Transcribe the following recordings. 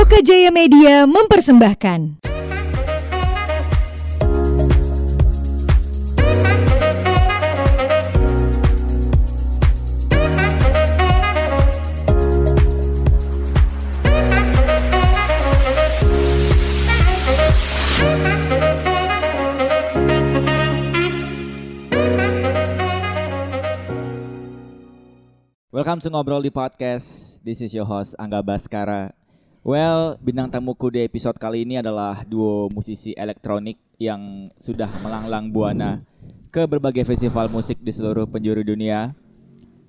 Loka Jaya Media mempersembahkan. Welcome to Ngobrol di Podcast. This is your host Angga Baskara. Well, bintang tamuku di episode kali ini adalah duo musisi elektronik yang sudah melanglang buana ke berbagai festival musik di seluruh penjuru dunia.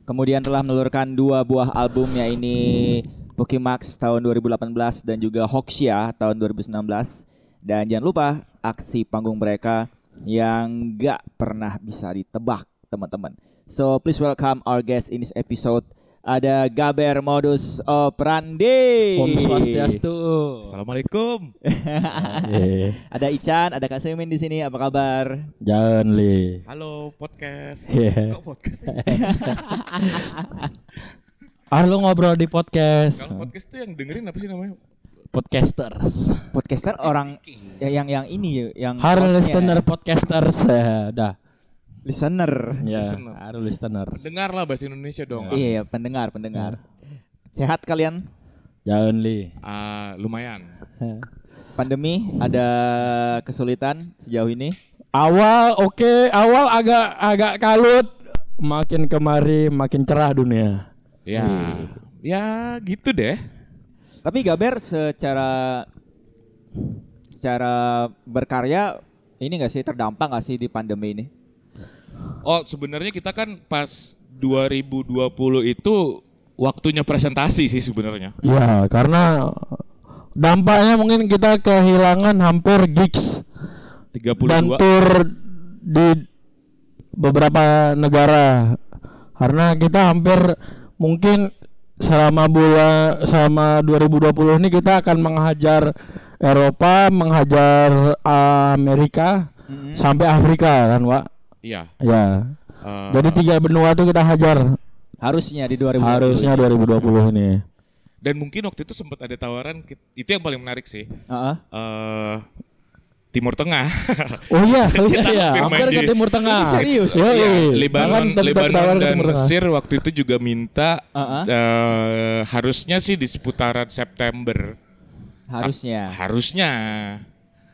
Kemudian telah menelurkan dua buah album yaitu Pokimax tahun 2018 dan juga Hoxia tahun 2019. Dan jangan lupa aksi panggung mereka yang gak pernah bisa ditebak, teman-teman. So please welcome our guest in this episode. Ada Gaber Modus Operandi. Om Swastiastu. Assalamualaikum. Ada Ican, ada Kak Semin di sini. Apa kabar? Jangan li. Halo podcast. Iya. Kok podcast? Ah lu ngobrol di podcast. Kalau podcast tuh yang dengerin apa sih namanya? Podcasters. Podcaster orang ya, yang yang ini yang Harus hostnya. listener podcasters. Eh, dah. Listener. Ya, Listener. harus listeners. Dengar lah bahasa Indonesia dong. Iya, iya, pendengar, pendengar. Sehat kalian? Jangan li. Ah, lumayan. Pandemi ada kesulitan sejauh ini? Awal oke, awal agak agak kalut. Makin kemari makin cerah dunia. Ya, ya gitu deh. Tapi Gaber secara secara berkarya ini enggak sih terdampak nggak sih di pandemi ini? Oh, sebenarnya kita kan pas 2020 itu waktunya presentasi sih sebenarnya. Ya, karena dampaknya mungkin kita kehilangan hampir gigs 32 dan tour di beberapa negara karena kita hampir mungkin selama bulan selama 2020 ini kita akan menghajar Eropa, menghajar Amerika Mm-mm. sampai Afrika kan, Pak. Iya. Ya. eh, Jadi tiga benua itu kita hajar Harusnya di 2020. harusnya 2020 ini. dan mungkin waktu itu sempat ada tawaran itu yang paling menarik sih. Heeh. eh Timur Tengah. Oh iya, oh iya, Kita iya. hampir ke Timur Tengah. Ini serius? Yoi. Iya, Lebanon, Lebanon dan. Mesir waktu itu juga minta Heeh. eh, harusnya sih di seputaran September. Harusnya. Harusnya.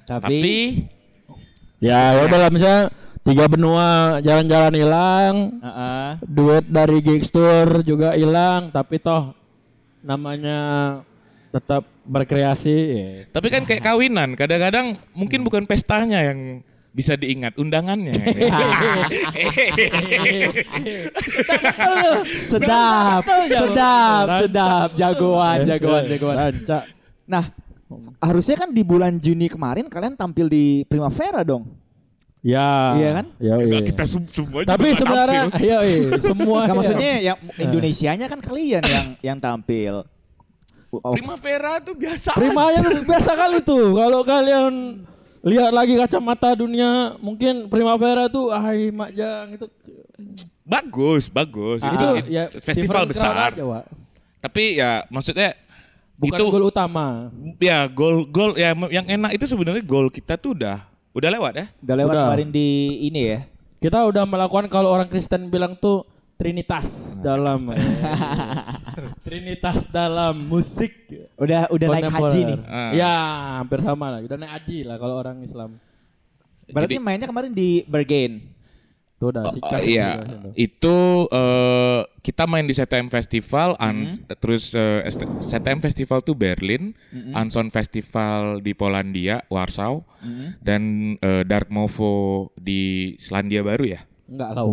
Tapi, Tapi Ya, ya udah lah misalnya tiga benua jalan-jalan hilang, Heeh. duit dari gigs tour juga hilang, tapi toh namanya tetap berkreasi. ya. tapi kan kayak kawinan, kadang-kadang mungkin bukan pestanya yang bisa diingat undangannya. sedap, sedap, sedap, jagoan, jagoan, jagoan. Rancak. Nah, harusnya kan di bulan Juni kemarin kalian tampil di Primavera dong. Ya. Iya kan? Ya, Enggak, iya. kita sem- semua Tapi sebenarnya iya, iya, semua ya. maksudnya yang Indonesianya kan kalian yang yang tampil. Oh, Primavera tuh biasa. Primanya tuh biasa kali tuh. Kalau kalian lihat lagi kacamata dunia, mungkin Primavera tuh Hai Makjang itu Bagus, bagus. Ah, itu itu it- ya festival besar. aja, Wak. Tapi ya maksudnya Bukan itu gol utama. ya gol gol ya yang enak itu sebenarnya gol kita tuh udah udah lewat ya. udah lewat Udah. kemarin di ini ya. Kita udah melakukan kalau orang Kristen bilang tuh Trinitas dalam Trinitas dalam musik Udah udah naik haji nih. Ah. Ya, hampir sama lah. Udah naik haji lah kalau orang Islam. Berarti Jadi- mainnya kemarin di Bergen. Tuh udah si Oh, Cas iya, juga itu eh, kita main di CTM Festival, Ans- Hmm. terus eh, ST CTM Festival tuh Berlin, Mm-mm. Anson Festival di Polandia, Warsaw, Mm-mm. dan eh, Dark Movo di Selandia Baru ya. Enggak lah.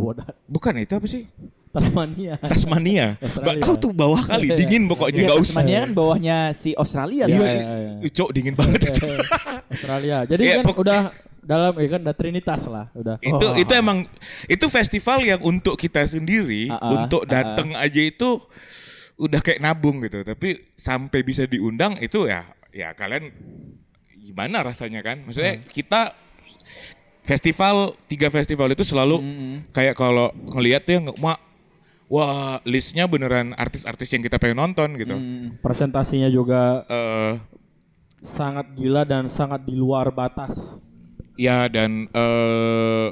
Bukan itu apa sih? Tasmania. Tasmania. Australia. Gak tahu tuh bawah kali, dingin pokoknya Iya, nggak usah. Tasmania kan bawahnya si Australia. Iya, kan? iya, iya. Cok dingin banget. Australia. Jadi Iya, kan udah dalam ya kan udah Trinitas lah, udah. itu Oh. itu emang itu festival yang untuk kita sendiri Ah, ah, untuk ah, datang aja itu udah kayak nabung gitu tapi sampai bisa diundang itu ya ya kalian gimana rasanya kan maksudnya Hmm. kita festival tiga festival itu selalu Mm-mm. kayak kalau ngelihat tuh yang wah wah listnya beneran artis-artis yang kita pengen nonton gitu. Hmm. Presentasinya juga Eh, sangat gila dan sangat di luar batas. Ya dan eh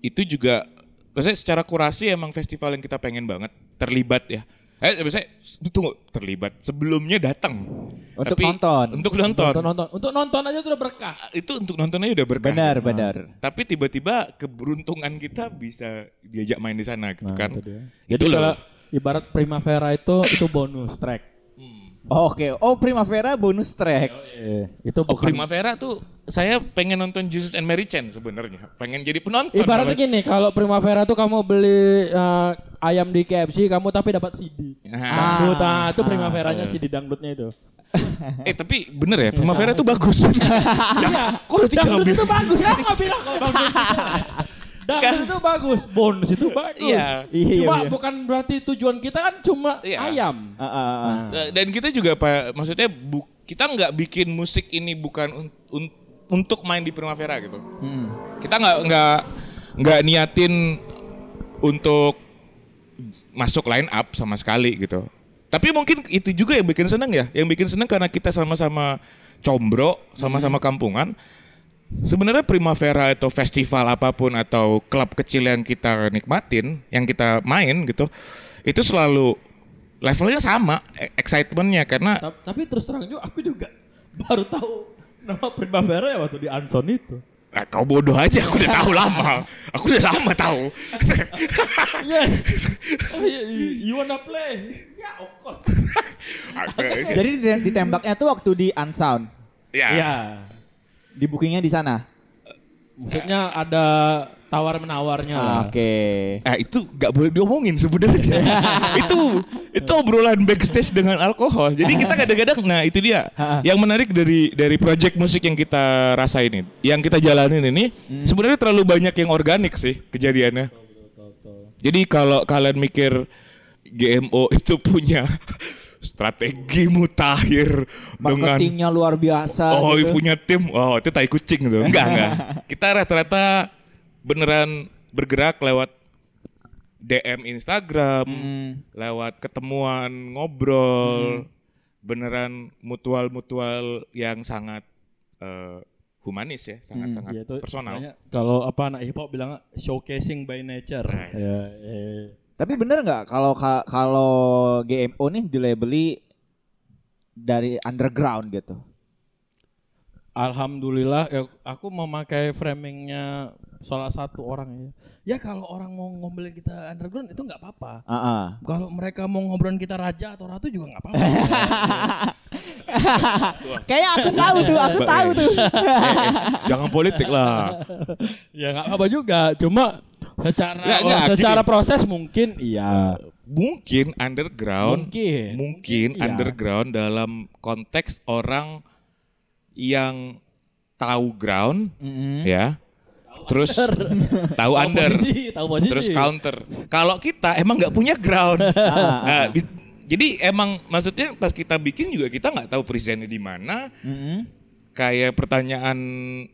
itu juga maksudnya secara kurasi emang festival yang kita pengen banget terlibat ya. Eh maksudnya tunggu terlibat sebelumnya datang. Untuk Tapi nonton. Untuk nonton. Untuk nonton, untuk nonton aja udah berkah. Itu untuk nontonnya udah berkah. Benar, benar. Tapi tiba-tiba keberuntungan kita bisa diajak main di sana gitu kan. itu dia. Itu Jadi loh. kalau ibarat Primavera itu itu bonus track. Oke, oh Primavera bonus track. Itu Oh bukan Primavera tuh saya pengen nonton Jesus and Mary Chain sebenarnya. Pengen jadi penonton. Ibaratnya malah. gini, kalau Primavera tuh kamu beli eh, ayam di KFC, kamu tapi dapat CD. Ah. Dangdut, nah, itu Ah. Primaveranya CD dangdutnya itu. Eh tapi bener ya Primavera tuh bagus. Iya, Kok udah tinggal dangdut itu bagus. Saya nggak bilang bagus. Dangdut itu bagus, bonus itu bagus. Iya. Iya, Cuma iya. bukan berarti tujuan kita kan cuma Iya. ayam. Ah, ah, ah. Eh, Dan kita juga pak, maksudnya bu, kita nggak bikin musik ini bukan un- un- untuk main di Primavera gitu. Hmm. Kita nggak nggak nggak niatin untuk masuk line up sama sekali gitu. Tapi mungkin itu juga yang bikin seneng ya. Yang bikin seneng karena kita sama-sama combro, sama-sama kampungan. Sebenarnya Primavera atau festival apa pun atau klub kecil yang kita nikmatin, yang kita main gitu, itu selalu levelnya sama, e- excitementnya karena Ta- Tapi terus terang juga aku juga baru tahu nama Primavera ya waktu di Anson itu. Ah, kau bodoh aja, aku udah tahu lama. Aku udah lama tahu. Yes. Oh, you, you wanna play? Ya, of course. Jadi ditem- ditembaknya tuh waktu di Unsound. ya. Iya. Di bookingnya di sana. Maksudnya ada tawar menawarnya lah. Oke. Ah itu nggak boleh diomongin sebenarnya. itu itu obrolan backstage dengan alkohol. Jadi kita kadang-kadang, nah itu dia. yang menarik dari dari project musik yang kita rasain ini, yang kita jalanin ini, sebenarnya terlalu banyak yang organik sih kejadiannya. Jadi kalau kalian mikir GMO itu punya strategi mutakhir dengan Marketingnya luar biasa. Oh, gitu. punya tim. Oh, itu tai kucing tuh. Enggak, enggak. Kita rata-rata beneran bergerak lewat DM Instagram, Hmm. lewat ketemuan, ngobrol, beneran mutual-mutual yang sangat eh, humanis ya, sangat-sangat Iya, itu personal. Kalau apa anak hip hop bilang showcasing by nature. Nice. Ya, eh. Tapi bener nggak kalau ka- kalau GMO nih dilabeli dari underground gitu? Alhamdulillah ya, aku memakai framingnya salah satu orang ya. Ya kalau orang mau ngobrolin kita underground itu nggak apa-apa. Ah, ah. Kalau mereka mau ngobrolin kita raja atau ratu juga nggak apa-apa. Kayak aku tahu tuh, aku tahu tuh. Jangan politik lah. ya nggak apa juga. Cuma secara Ya, nggak, secara gini. proses mungkin iya. Mungkin underground Mungkin. mungkin Iya. underground dalam konteks orang yang tahu ground Mm-mm. ya terus tahu under. posisi, tahu posisi. terus counter. Kalau kita emang nggak punya ground. Ah, Nah, bis- jadi emang maksudnya pas kita bikin juga kita nggak tahu presentnya di mana. Mm-mm. kayak pertanyaan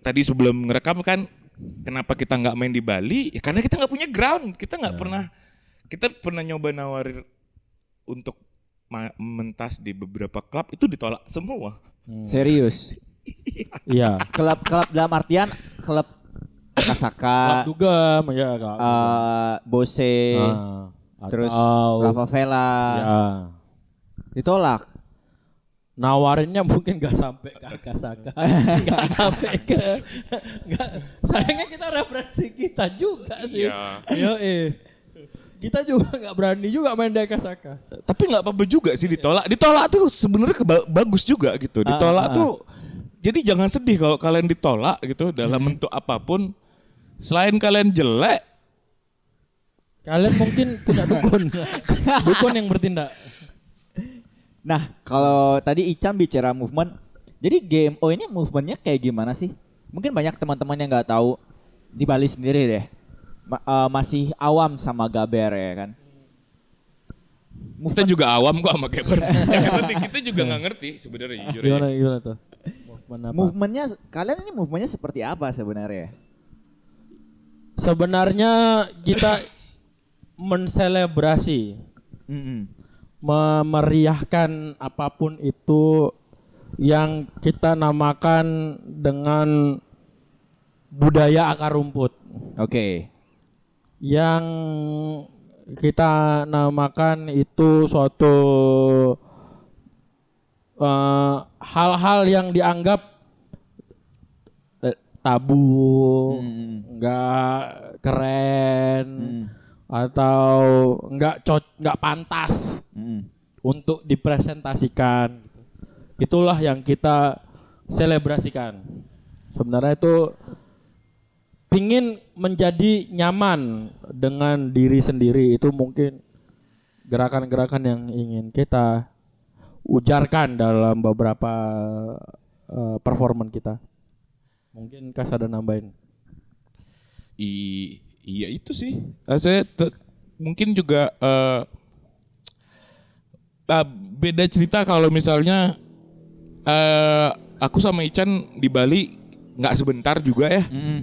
tadi sebelum ngerekam kan kenapa kita nggak main di Bali? Ya karena kita nggak punya ground. Kita nggak pernah kita pernah nyoba nawarin untuk mentas di beberapa klub itu ditolak semua. Serius. Iya. Klub-klub dalam artian Klub Kasaka, dugem ya Kak. eh Bose, Ah, terus atau- Lava Vela, ya. ditolak. nawarinnya mungkin gak sampai ke Akasaka gak sampai ke gak, sayangnya kita referensi kita juga sih Iya. Yo, eh. kita juga nggak berani juga main di Akasaka tapi nggak apa-apa juga sih ditolak ditolak tuh sebenarnya bagus juga gitu ditolak Ah, ah, tuh jadi jangan sedih kalau kalian ditolak gitu dalam bentuk apa pun selain kalian jelek kalian mungkin tidak dukun dukun yang bertindak Nah, kalau tadi Ican bicara movement, jadi GMO ini movementnya kayak gimana sih? Mungkin banyak teman-teman yang nggak tahu di Bali sendiri deh, Ma- eh, masih awam sama Gaber ya kan? kita juga awam kok sama jangan sedih kita juga nggak ngerti sebenarnya jujur aja. gimana gimana tuh Movement apa? Movementnya, kalian ini movementnya seperti apa sebenarnya? Sebenarnya kita menselebrasi, Mm-mm. memeriahkan apa pun itu yang kita namakan dengan budaya akar rumput. Oke. yang kita namakan itu suatu eh, hal-hal yang dianggap tabu, Hmm. nggak keren Mm. atau nggak cocok, nggak pantas Mm. untuk dipresentasikan. Itulah yang kita selebrasikan. Sebenarnya itu pingin menjadi nyaman dengan diri sendiri itu mungkin gerakan-gerakan yang ingin kita ujarkan dalam beberapa uh, performan kita. Mungkin Kas ada nambahin. I- iya itu sih. Eh, saya te- mungkin juga eh, ah, beda cerita kalau misalnya eh aku sama Ican di Bali nggak sebentar juga ya. Mm.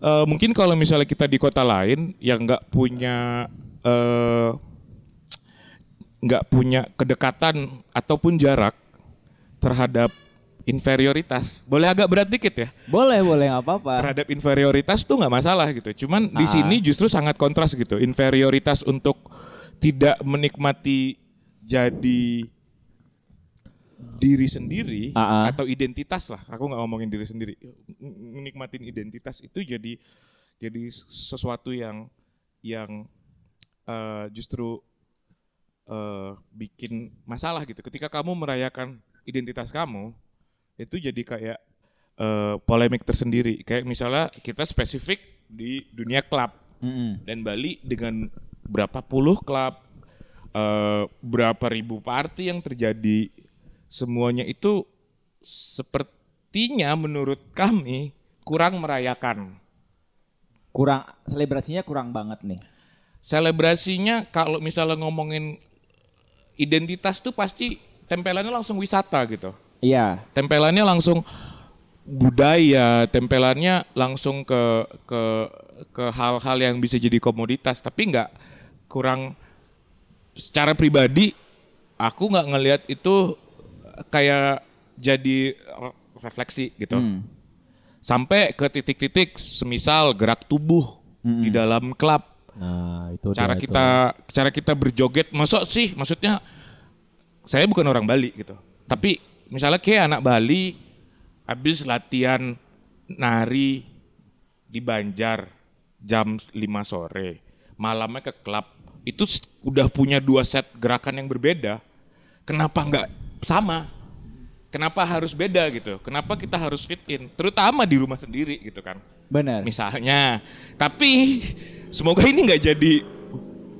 Eh, mungkin kalau misalnya kita di kota lain yang nggak punya eh, nggak punya kedekatan ataupun jarak terhadap inferioritas, boleh agak berat dikit ya. Boleh, boleh nggak apa-apa. terhadap inferioritas tuh nggak masalah gitu. Cuman di Ah. sini justru sangat kontras gitu. Inferioritas untuk tidak menikmati jadi diri sendiri Ah, ah. atau identitas lah. Aku nggak ngomongin diri sendiri. Menikmatin identitas itu jadi jadi sesuatu yang yang eh, justru eh, bikin masalah gitu. Ketika kamu merayakan identitas kamu, itu jadi kayak eh, polemik tersendiri. Kayak misalnya kita spesifik di dunia klub Mm-mm. dan Bali dengan berapa puluh klub, eh, berapa ribu party yang terjadi, semuanya itu sepertinya menurut kami kurang merayakan. Kurang selebrasinya kurang banget nih. Selebrasinya kalau misalnya ngomongin identitas tuh pasti tempelannya langsung wisata gitu. Iya. Tempelannya langsung budaya, tempelannya langsung ke ke ke hal-hal yang bisa jadi komoditas, tapi nggak kurang secara pribadi aku nggak ngelihat itu kayak jadi refleksi gitu. Mm. Sampai ke titik-titik semisal gerak tubuh Mm-mm. di dalam klub Nah, itu cara dia kita cara kita berjoget masuk sih maksudnya saya bukan orang Bali gitu tapi misalnya kayak anak Bali habis latihan nari di Banjar jam 5 sore malamnya ke klub. Itu udah punya dua set gerakan yang berbeda. Kenapa nggak sama? Kenapa harus beda gitu? Kenapa kita harus fit in? Terutama di rumah sendiri gitu kan. Benar. misalnya. Tapi semoga ini nggak jadi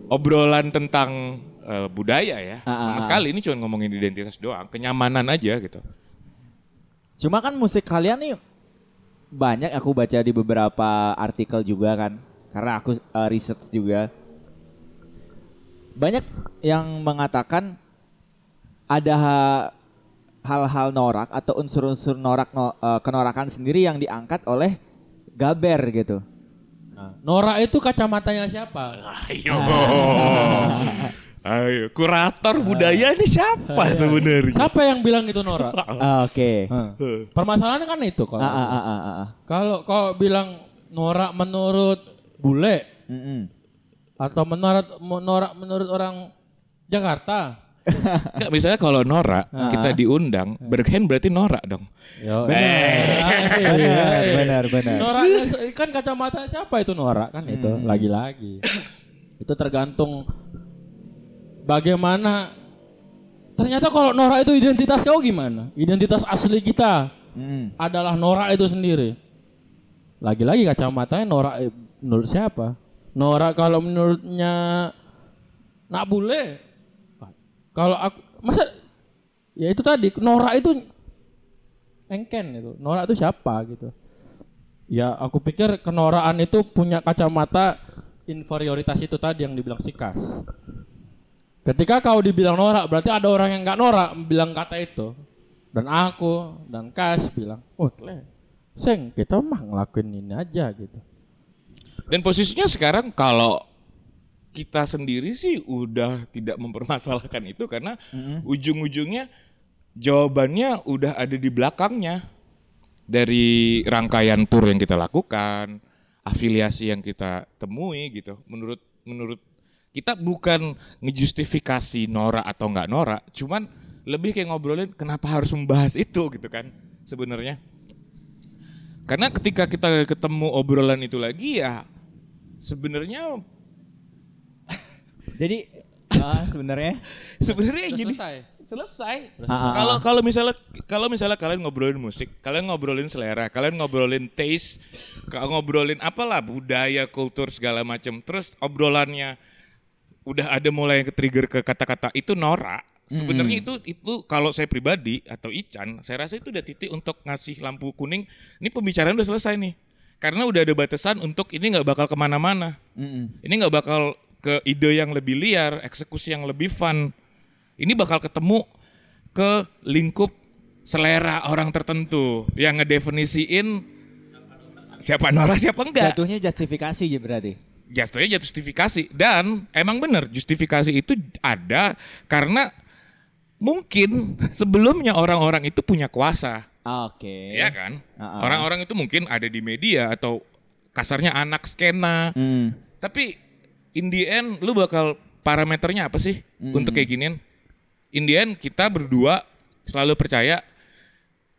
obrolan tentang eh, budaya ya. Ah, ah, Sama ah. sekali ini cuma ngomongin identitas doang, kenyamanan aja gitu. Cuma kan musik kalian nih banyak aku baca di beberapa artikel juga kan. Karena aku uh, research juga. Banyak yang mengatakan ada ha- hal-hal norak atau unsur-unsur norak no- uh, kenorakan sendiri yang diangkat oleh Gaber gitu. Nah, Nora itu kacamatanya siapa? Ayo. Ayo, kurator budaya ini siapa sebenarnya? Siapa yang bilang itu Nora? Ah, Oke. Nah, Permasalahannya kan itu kalau Ah, ah, ah, ah, ah, ah. kalau kau bilang Nora menurut bule Mm-mm. atau menurut Nora menurut orang Jakarta. Nggak, misalnya kalau Nora Ah. kita diundang, Bergen berarti Nora dong. Yo, Benar, benar, benar. Nora kan kacamata siapa itu Nora kan itu Hmm. lagi-lagi. itu tergantung bagaimana ternyata kalau Nora itu identitas kau gimana? Identitas asli kita Mm. adalah Nora itu sendiri. Lagi-lagi kacamatanya Nora eh, menurut siapa? Nora kalau menurutnya nak bule. Kalau aku masa ya itu tadi Nora itu engken itu. Nora itu siapa gitu. Ya aku pikir kenoraan itu punya kacamata inferioritas itu tadi yang dibilang Sikas. Ketika kau dibilang norak, berarti ada orang yang nggak norak bilang kata itu. Dan aku dan Kas bilang, oh le, seng kita mah ngelakuin ini aja gitu. Dan posisinya sekarang kalau kita sendiri sih udah tidak mempermasalahkan itu karena ujung-ujungnya jawabannya udah ada di belakangnya dari rangkaian tour yang kita lakukan, afiliasi yang kita temui gitu. Menurut menurut kita bukan ngejustifikasi Nora atau nggak Nora, cuman lebih kayak ngobrolin kenapa harus membahas itu gitu kan sebenarnya. Karena ketika kita ketemu obrolan itu lagi ya sebenarnya Jadi ah, sebenarnya sebenarnya jadi selesai. selesai. Kalau kalau misalnya kalau misalnya kalian ngobrolin musik, kalian ngobrolin selera, kalian ngobrolin taste, ngobrolin apalah budaya, kultur segala macam. Terus obrolannya udah ada mulai ke trigger ke kata-kata itu norak. Sebenarnya itu itu kalau saya pribadi atau Ican, saya rasa itu udah titik untuk ngasih lampu kuning. Ini pembicaraan udah selesai nih. Karena udah ada batasan untuk ini nggak bakal ke mana-mana. Mm-mm. Ini nggak bakal ke ide yang lebih liar, eksekusi yang lebih fun. Ini bakal ketemu ke lingkup selera orang tertentu yang ngedefinisiin siapa Nora siapa enggak. jatuhnya justifikasi ya berarti. Jatuhnya justifikasi dan emang bener justifikasi itu ada karena mungkin sebelumnya orang-orang itu punya kuasa, Oke. ya kan? Ah. Orang-orang itu mungkin ada di media atau kasarnya anak skena, Hmm. tapi in the end lu bakal parameternya apa sih Hmm. untuk kayak ginian? In the end kita berdua selalu percaya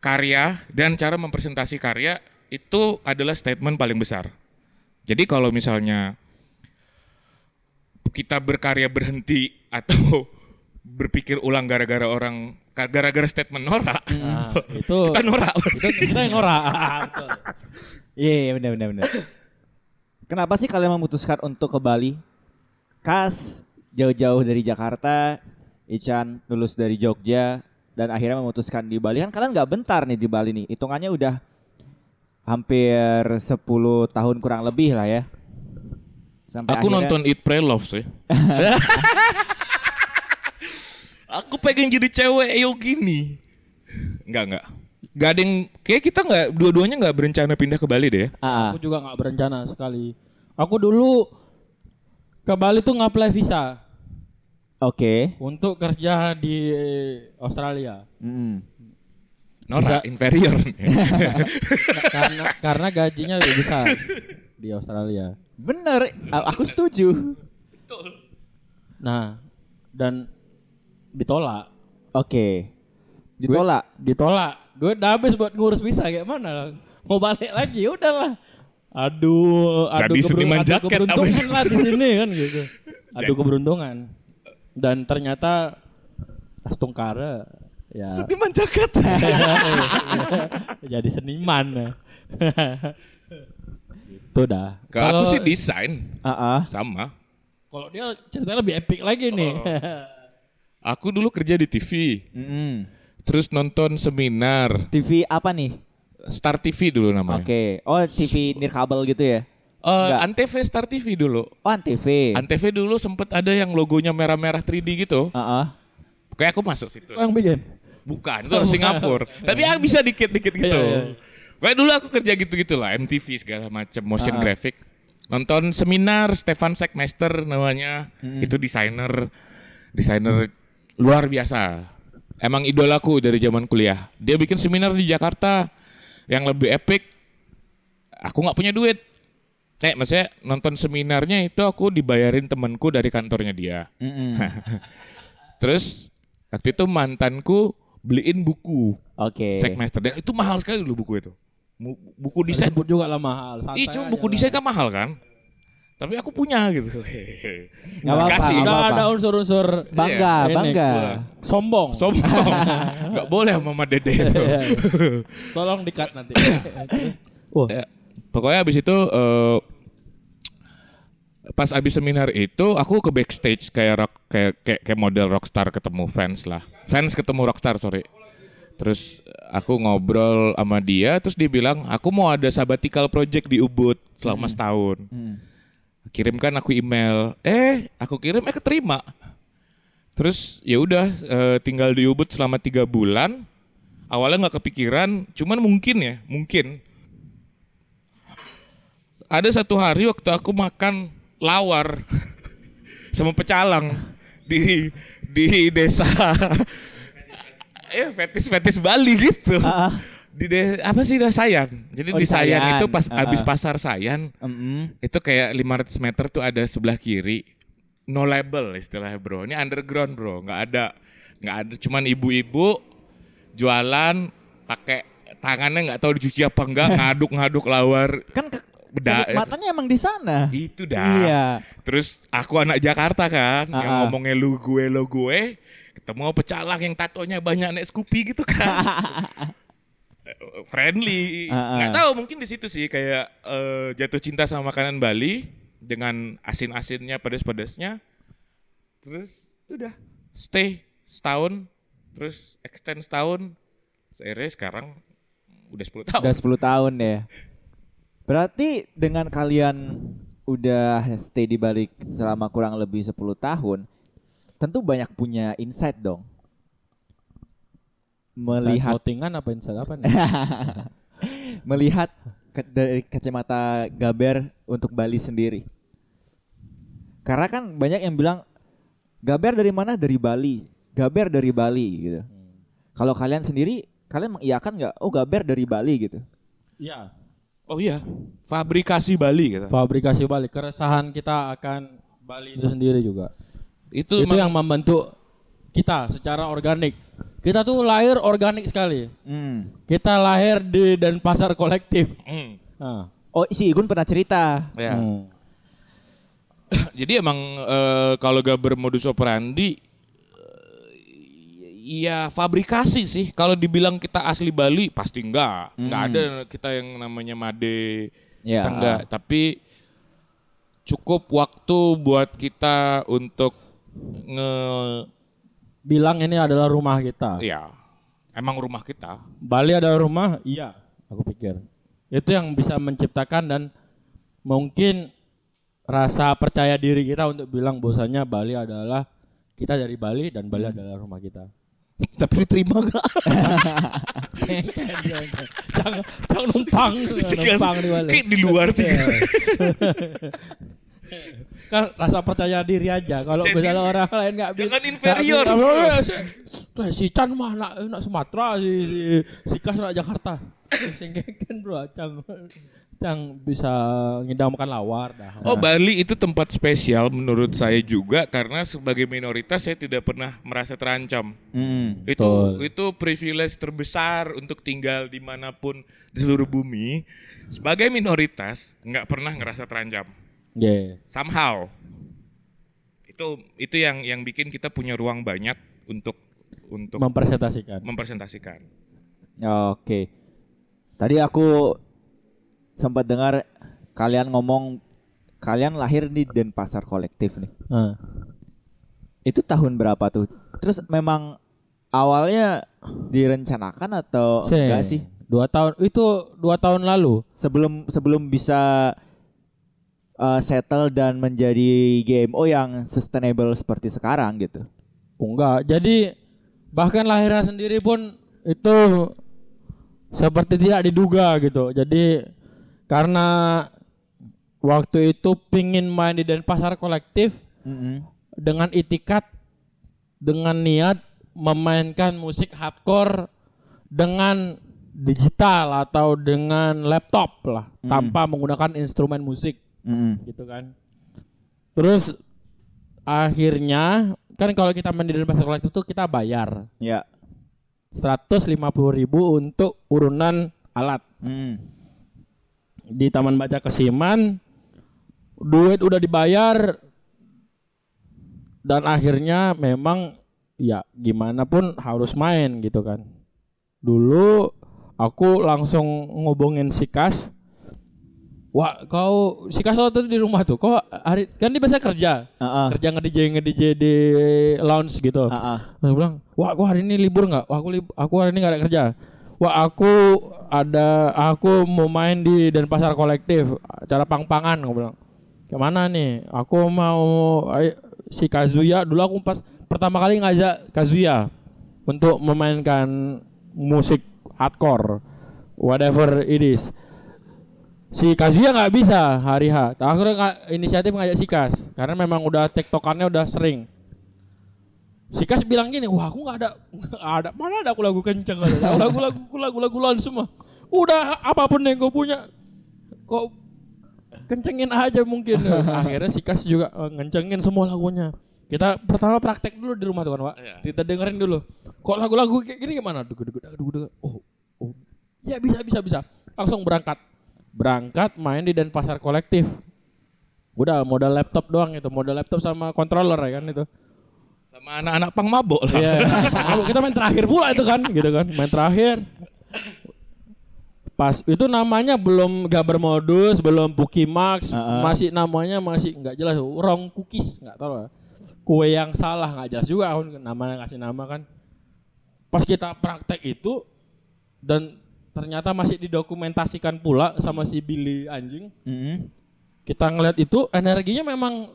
karya dan cara mempresentasi karya itu adalah statement paling besar. Jadi kalau misalnya kita berkarya berhenti atau berpikir ulang gara-gara orang gara-gara statement Nora, Nah, itu kita Nora. itu kita yang norak. Betul. Iya, iya benar benar benar. Kenapa sih kalian memutuskan untuk ke Bali? Kas jauh-jauh dari Jakarta, Ican lulus dari Jogja dan akhirnya memutuskan di Bali. Kan kalian nggak bentar nih di Bali nih. Hitungannya udah hampir 10 tahun kurang lebih lah ya. Sampai Aku akhirnya- nonton Eat Pray Love sih. Aku pengen jadi cewek yo gini. Enggak enggak. Gak ada yang kayak kita nggak dua-duanya nggak berencana pindah ke Bali deh. ya. Ah, ah. Aku juga nggak berencana sekali. Aku dulu ke Bali tuh ngapply visa Oke. untuk kerja di Australia. Mm-mm. Nora inferior. karena karena gajinya lebih besar di Australia. Bener, aku setuju. Nah, dan ditolak. Oke. Ditolak. Ditolak. Duit udah habis buat ngurus visa kayak mana? Mau balik lagi ya udahlah. Aduh, aduh, Jadi seniman adu jaket keberuntungan lah di sini kan gitu. Adu Jadi- keberuntungan. Dan ternyata Tas Tungkara ya Seniman jaket. jadi seniman. Itu dah. Kalau aku sih desain ah. sama. kalau dia ceritanya lebih epic lagi nih. Aku dulu kerja di TV, Mm-mm. terus nonton seminar TV apa nih? Star TV dulu namanya. Oke. Oh, TV nirkabel gitu ya? Eh, Enggak. Antv Star TV dulu. Oh, Antv. Antv dulu sempet ada yang logonya merah-merah 3D gitu. Ah, ah. Kayak aku masuk situ. yang bikin. Bukan, itu orang Singapura. Tapi ya bisa dikit-dikit gitu. Iya, iya. Kayak dulu aku kerja gitu-gitu lah, MTV segala macam, motion Ah. graphic. Nonton seminar Stefan Sekmester namanya. Mm-mm. Itu desainer desainer luar biasa. Emang idolaku dari zaman kuliah. Dia bikin seminar di Jakarta yang lebih epic. Aku nggak punya duit. Eh, maksudnya nonton seminarnya itu aku dibayarin temanku dari kantornya dia. Mm-mm. Terus waktu itu mantanku beliin buku Oke. Sekmester dan itu mahal sekali dulu buku itu. Buku desain. Disebut juga lah mahal. santai Ih, cuma buku lah. desain kan mahal kan? Tapi aku punya gitu. Nggak apa-apa, Kasih. nggak Udah apa-apa. ada unsur-unsur Bangga, ini, bangga. sombong. Sombong. Gak boleh sama Mama Dede itu. Iya, iya. Tolong dikat nanti. Wah, Ya, Pokoknya abis itu eh, pas abis seminar itu aku ke backstage kayak rock kayak kayak, kayak model rockstar ketemu fans lah. Fans ketemu rockstar sorry. Terus aku ngobrol sama dia terus dia bilang aku mau ada sabbatical project di Ubud selama setahun. Hmm. kirimkan aku email. Eh aku kirim eh keterima. Terus ya udah eh, tinggal di Ubud selama tiga bulan. Awalnya nggak kepikiran cuman mungkin ya mungkin. Ada satu hari waktu aku makan lawar sama pecalang di di desa eh fetis-fetis Bali gitu. Ah, Di de- apa sih dah Sayan. Jadi Oh, di di Sayan Sayan. itu pas Ah, habis pasar Sayan mm-mm. itu kayak 500 meter tuh ada sebelah kiri no label istilahnya bro. Ini underground bro, nggak ada nggak ada cuman ibu-ibu jualan pakai tangannya nggak tahu dicuci apa enggak ngaduk-ngaduk lawar Kan ke- beda kenikmatannya emang di sana. itu dah. Iya. Terus aku anak Jakarta kan, yang Ah, ah. ngomongnya lu gue lo gue, ketemu pecalang yang tatonya banyak nek Scoopy gitu kan. Friendly, nggak tahu mungkin di situ sih kayak eh, jatuh cinta sama makanan Bali dengan asin-asinnya, pedas-pedasnya. Terus udah stay setahun, terus extend setahun, seiring sekarang udah 10 tahun. Udah 10 tahun ya. Berarti dengan kalian udah stay di balik selama kurang lebih 10 tahun, tentu banyak punya insight dong. Melihat Votingan apa insight apa nih? melihat ke- dari kacamata Gaber untuk Bali sendiri. Karena kan banyak yang bilang Gaber dari mana? Dari Bali. Gaber dari Bali gitu. Kalau kalian sendiri, kalian mengiyakan nggak? Oh Gaber dari Bali gitu. Iya. Oh iya, fabrikasi Bali gitu. Fabrikasi Bali. Keresahan kita akan Bali itu sendiri juga. Itu, Itu yang membentuk kita secara organik. Kita tuh lahir organik sekali. Hmm. Kita lahir di Denpasar kolektif. Hmm, Nah. Oh si Igun pernah cerita. ya. Hmm. Jadi emang eh, kalau gak bermodus operandi Iya fabrikasi sih. Kalau dibilang kita asli Bali pasti enggak. Enggak Hmm. ada kita yang namanya Made. Ya. Kita enggak. Tapi cukup waktu buat kita untuk nge Bilang ini adalah rumah kita. ya emang rumah kita. Bali adalah rumah? Iya, aku pikir. Itu yang bisa menciptakan dan mungkin rasa percaya diri kita untuk bilang bahwasanya Bali adalah kita dari Bali dan Bali adalah rumah kita. Tapi diterima enggak? jangan jangan numpang, numpang di Bali. Kayak di luar tuh. kan rasa percaya diri aja. Kalau misalnya orang lain nggak bisa. Jangan inferior. Tuh, si Chan mah nak, nak Sumatera, si, si, si Kas nak Jakarta. Sing kan bro, Cang, Cang bisa ngidamkan lawar dah. Oh Bali itu tempat spesial menurut saya juga karena sebagai minoritas saya tidak pernah merasa terancam. Hmm. Itu Betul. itu privilege terbesar untuk tinggal di mana pun di seluruh bumi. Sebagai minoritas nggak pernah ngerasa terancam. Yeah. Somehow itu itu yang yang bikin kita punya ruang banyak untuk untuk Mempresentasikan. mempresentasikan. Oke. Tadi aku sempat dengar kalian ngomong kalian lahir di Denpasar kolektif nih. Nah, Itu tahun berapa tuh? Terus memang awalnya direncanakan atau Sih, enggak sih? Dua tahun itu dua tahun lalu. Sebelum sebelum bisa uh, settle dan menjadi GMO yang sustainable seperti sekarang gitu. Oh, enggak. Jadi bahkan lahirnya sendiri pun itu seperti tidak diduga gitu. Jadi karena waktu itu pingin main di Denpasar kolektif Mm-mm. dengan itikat dengan niat memainkan musik hardcore dengan digital atau dengan laptop lah Hmm. tanpa menggunakan instrumen musik Mm-mm. gitu kan. Terus akhirnya kan kalau kita main di Denpasar kolektif itu kita bayar Ya. 150.000 ribu untuk urunan alat Mm. di Taman Baca Kesiman duit udah dibayar dan akhirnya memang ya gimana pun harus main gitu kan dulu aku langsung ngobongin si Kas Wah, kau si Kas waktu itu di rumah tuh. Kok hari kan dia biasa kerja. Ah. Kerja nge-DJ nge-DJ di lounge gitu. Ah. Terus bilang, wah aku hari ini libur nggak? Wah aku lib- aku hari ini nggak ada kerja. Wah aku ada aku mau main di Denpasar kolektif acara pang-pangan aku bilang. Ke mana nih? Aku mau ayo, si Kazuya dulu aku pas pertama kali ngajak Kazuya untuk memainkan musik hardcore whatever it is. Si Kazuya nggak bisa hari H. Akhirnya nggak inisiatif ngajak Sikas karena memang udah tektokannya udah sering. Sikas bilang gini, wah aku nggak ada, nggak ada, mana ada aku lagu kenceng, ada. lagu lagu lagu lagu lagu semua. Udah apa pun yang kau punya, kok kencengin aja mungkin. Akhirnya Sikas juga eh, ngencengin semua lagunya. Kita pertama praktek dulu di rumah tuh kan, Pak. Iya. Kita dengerin dulu. Kok lagu-lagu kayak gini gimana? Dugu dugu dugu dugu. dugu. Oh, oh. Ya bisa bisa bisa. Langsung berangkat. Berangkat main di Denpasar kolektif. Udah modal laptop doang itu, modal laptop sama controller ya kan itu. Sama anak-anak pang mabok lah. Iya. Kalau kita main terakhir pula itu kan, gitu kan. Main terakhir. Pas itu namanya belum gak bermodus, belum Pukimax, Heeh. masih namanya masih nggak jelas, wrong cookies, nggak tahu lah. Kue yang salah nggak jelas juga kan namanya kasih nama kan. Pas kita praktek itu dan ternyata masih didokumentasikan pula sama si Billy anjing. Mm-mm. Kita ngeliat itu energinya memang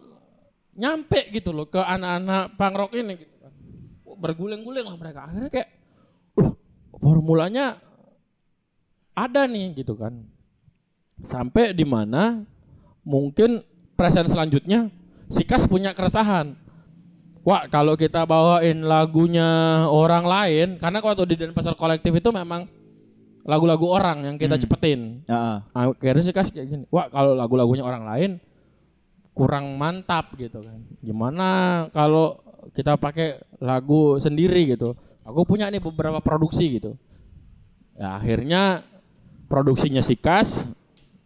nyampe gitu loh ke anak-anak punk rock ini gitu kan. Berguling-guling lah mereka. Akhirnya kayak "Loh, formulanya ada nih gitu kan. Sampai di mana mungkin present selanjutnya Sikas punya keresahan. Wah, kalau kita bawain lagunya orang lain, karena waktu di Denpasar kolektif itu memang lagu-lagu orang yang kita Hmm. cepetin. Heeh. Akhirnya sih kasih kayak gini. Wah kalau lagu-lagunya orang lain kurang mantap gitu kan. Gimana kalau kita pakai lagu sendiri gitu. Aku punya nih beberapa produksi gitu. Ya akhirnya produksinya Sikas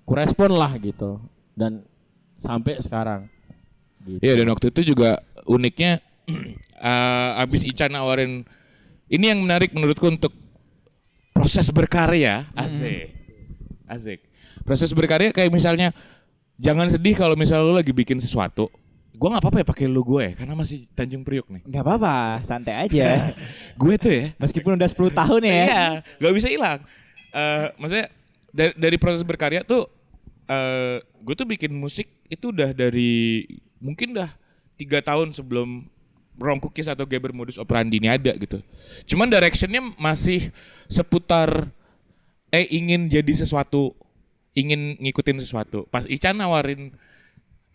kurespon lah gitu. Dan sampai sekarang. Gitu. Iya dan waktu itu juga uniknya eh, abis Ica nawarin ini yang menarik menurutku untuk proses berkarya. Asik. Asik. Proses berkarya kayak misalnya jangan sedih kalau misalnya lu lagi bikin sesuatu. Gua nggak apa-apa ya pakai lu gue karena masih Tanjung Priok nih. Nggak apa-apa, santai aja. gue tuh ya. Meskipun udah 10 tahun ya. Iya, nggak bisa hilang. Eh, maksudnya dari, dari proses berkarya tuh, eh gue tuh bikin musik itu udah dari mungkin dah tiga tahun sebelum Wrong Cookies atau Geber Modus Operandi ini ada gitu. Cuman directionnya masih seputar eh ingin jadi sesuatu, ingin ngikutin sesuatu. Pas Ica nawarin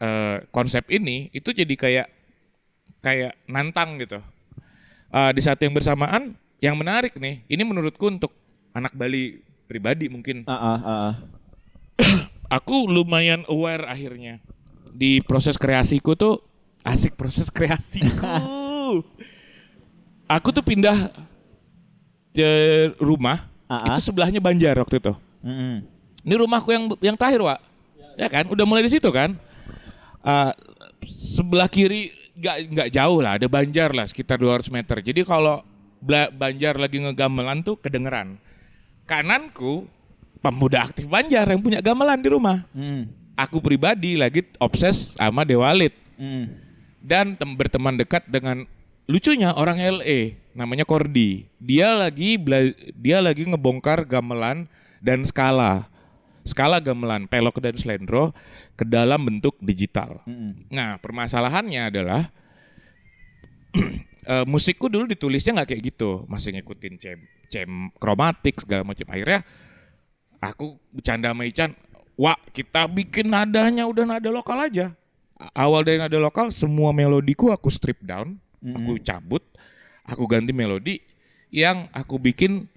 eh, konsep ini, itu jadi kayak kayak nantang gitu. Eh, di saat yang bersamaan, yang menarik nih, ini menurutku untuk anak Bali pribadi mungkin Heeh, heeh. aku lumayan aware akhirnya di proses kreasiku tuh asik proses kreasiku. aku tuh pindah ke rumah Ah, itu sebelahnya Banjar waktu itu. Mm-mm. Ini rumahku yang yang terakhir, Wak. Ya kan? Udah mulai di situ kan? Eh, sebelah kiri nggak nggak jauh lah, ada Banjar lah sekitar 200 meter. Jadi kalau Banjar lagi ngegamelan tuh kedengeran. Kananku pemuda aktif Banjar yang punya gamelan di rumah. Mm. Aku pribadi lagi obses sama Dewalit Mm. Dan tem- berteman dekat dengan lucunya orang LA namanya Kordi. Dia lagi dia lagi ngebongkar gamelan dan skala. Skala gamelan, pelok dan slendro ke dalam bentuk digital. Mm-mm. Nah, permasalahannya adalah eh, musikku dulu ditulisnya nggak kayak gitu, masih ngikutin cem, cem kromatik segala macam. Akhirnya aku bercanda sama Ican, wah kita bikin nadanya udah nada lokal aja. Awal dari nada lokal, semua melodiku aku strip down, aku cabut, aku ganti melodi yang aku bikin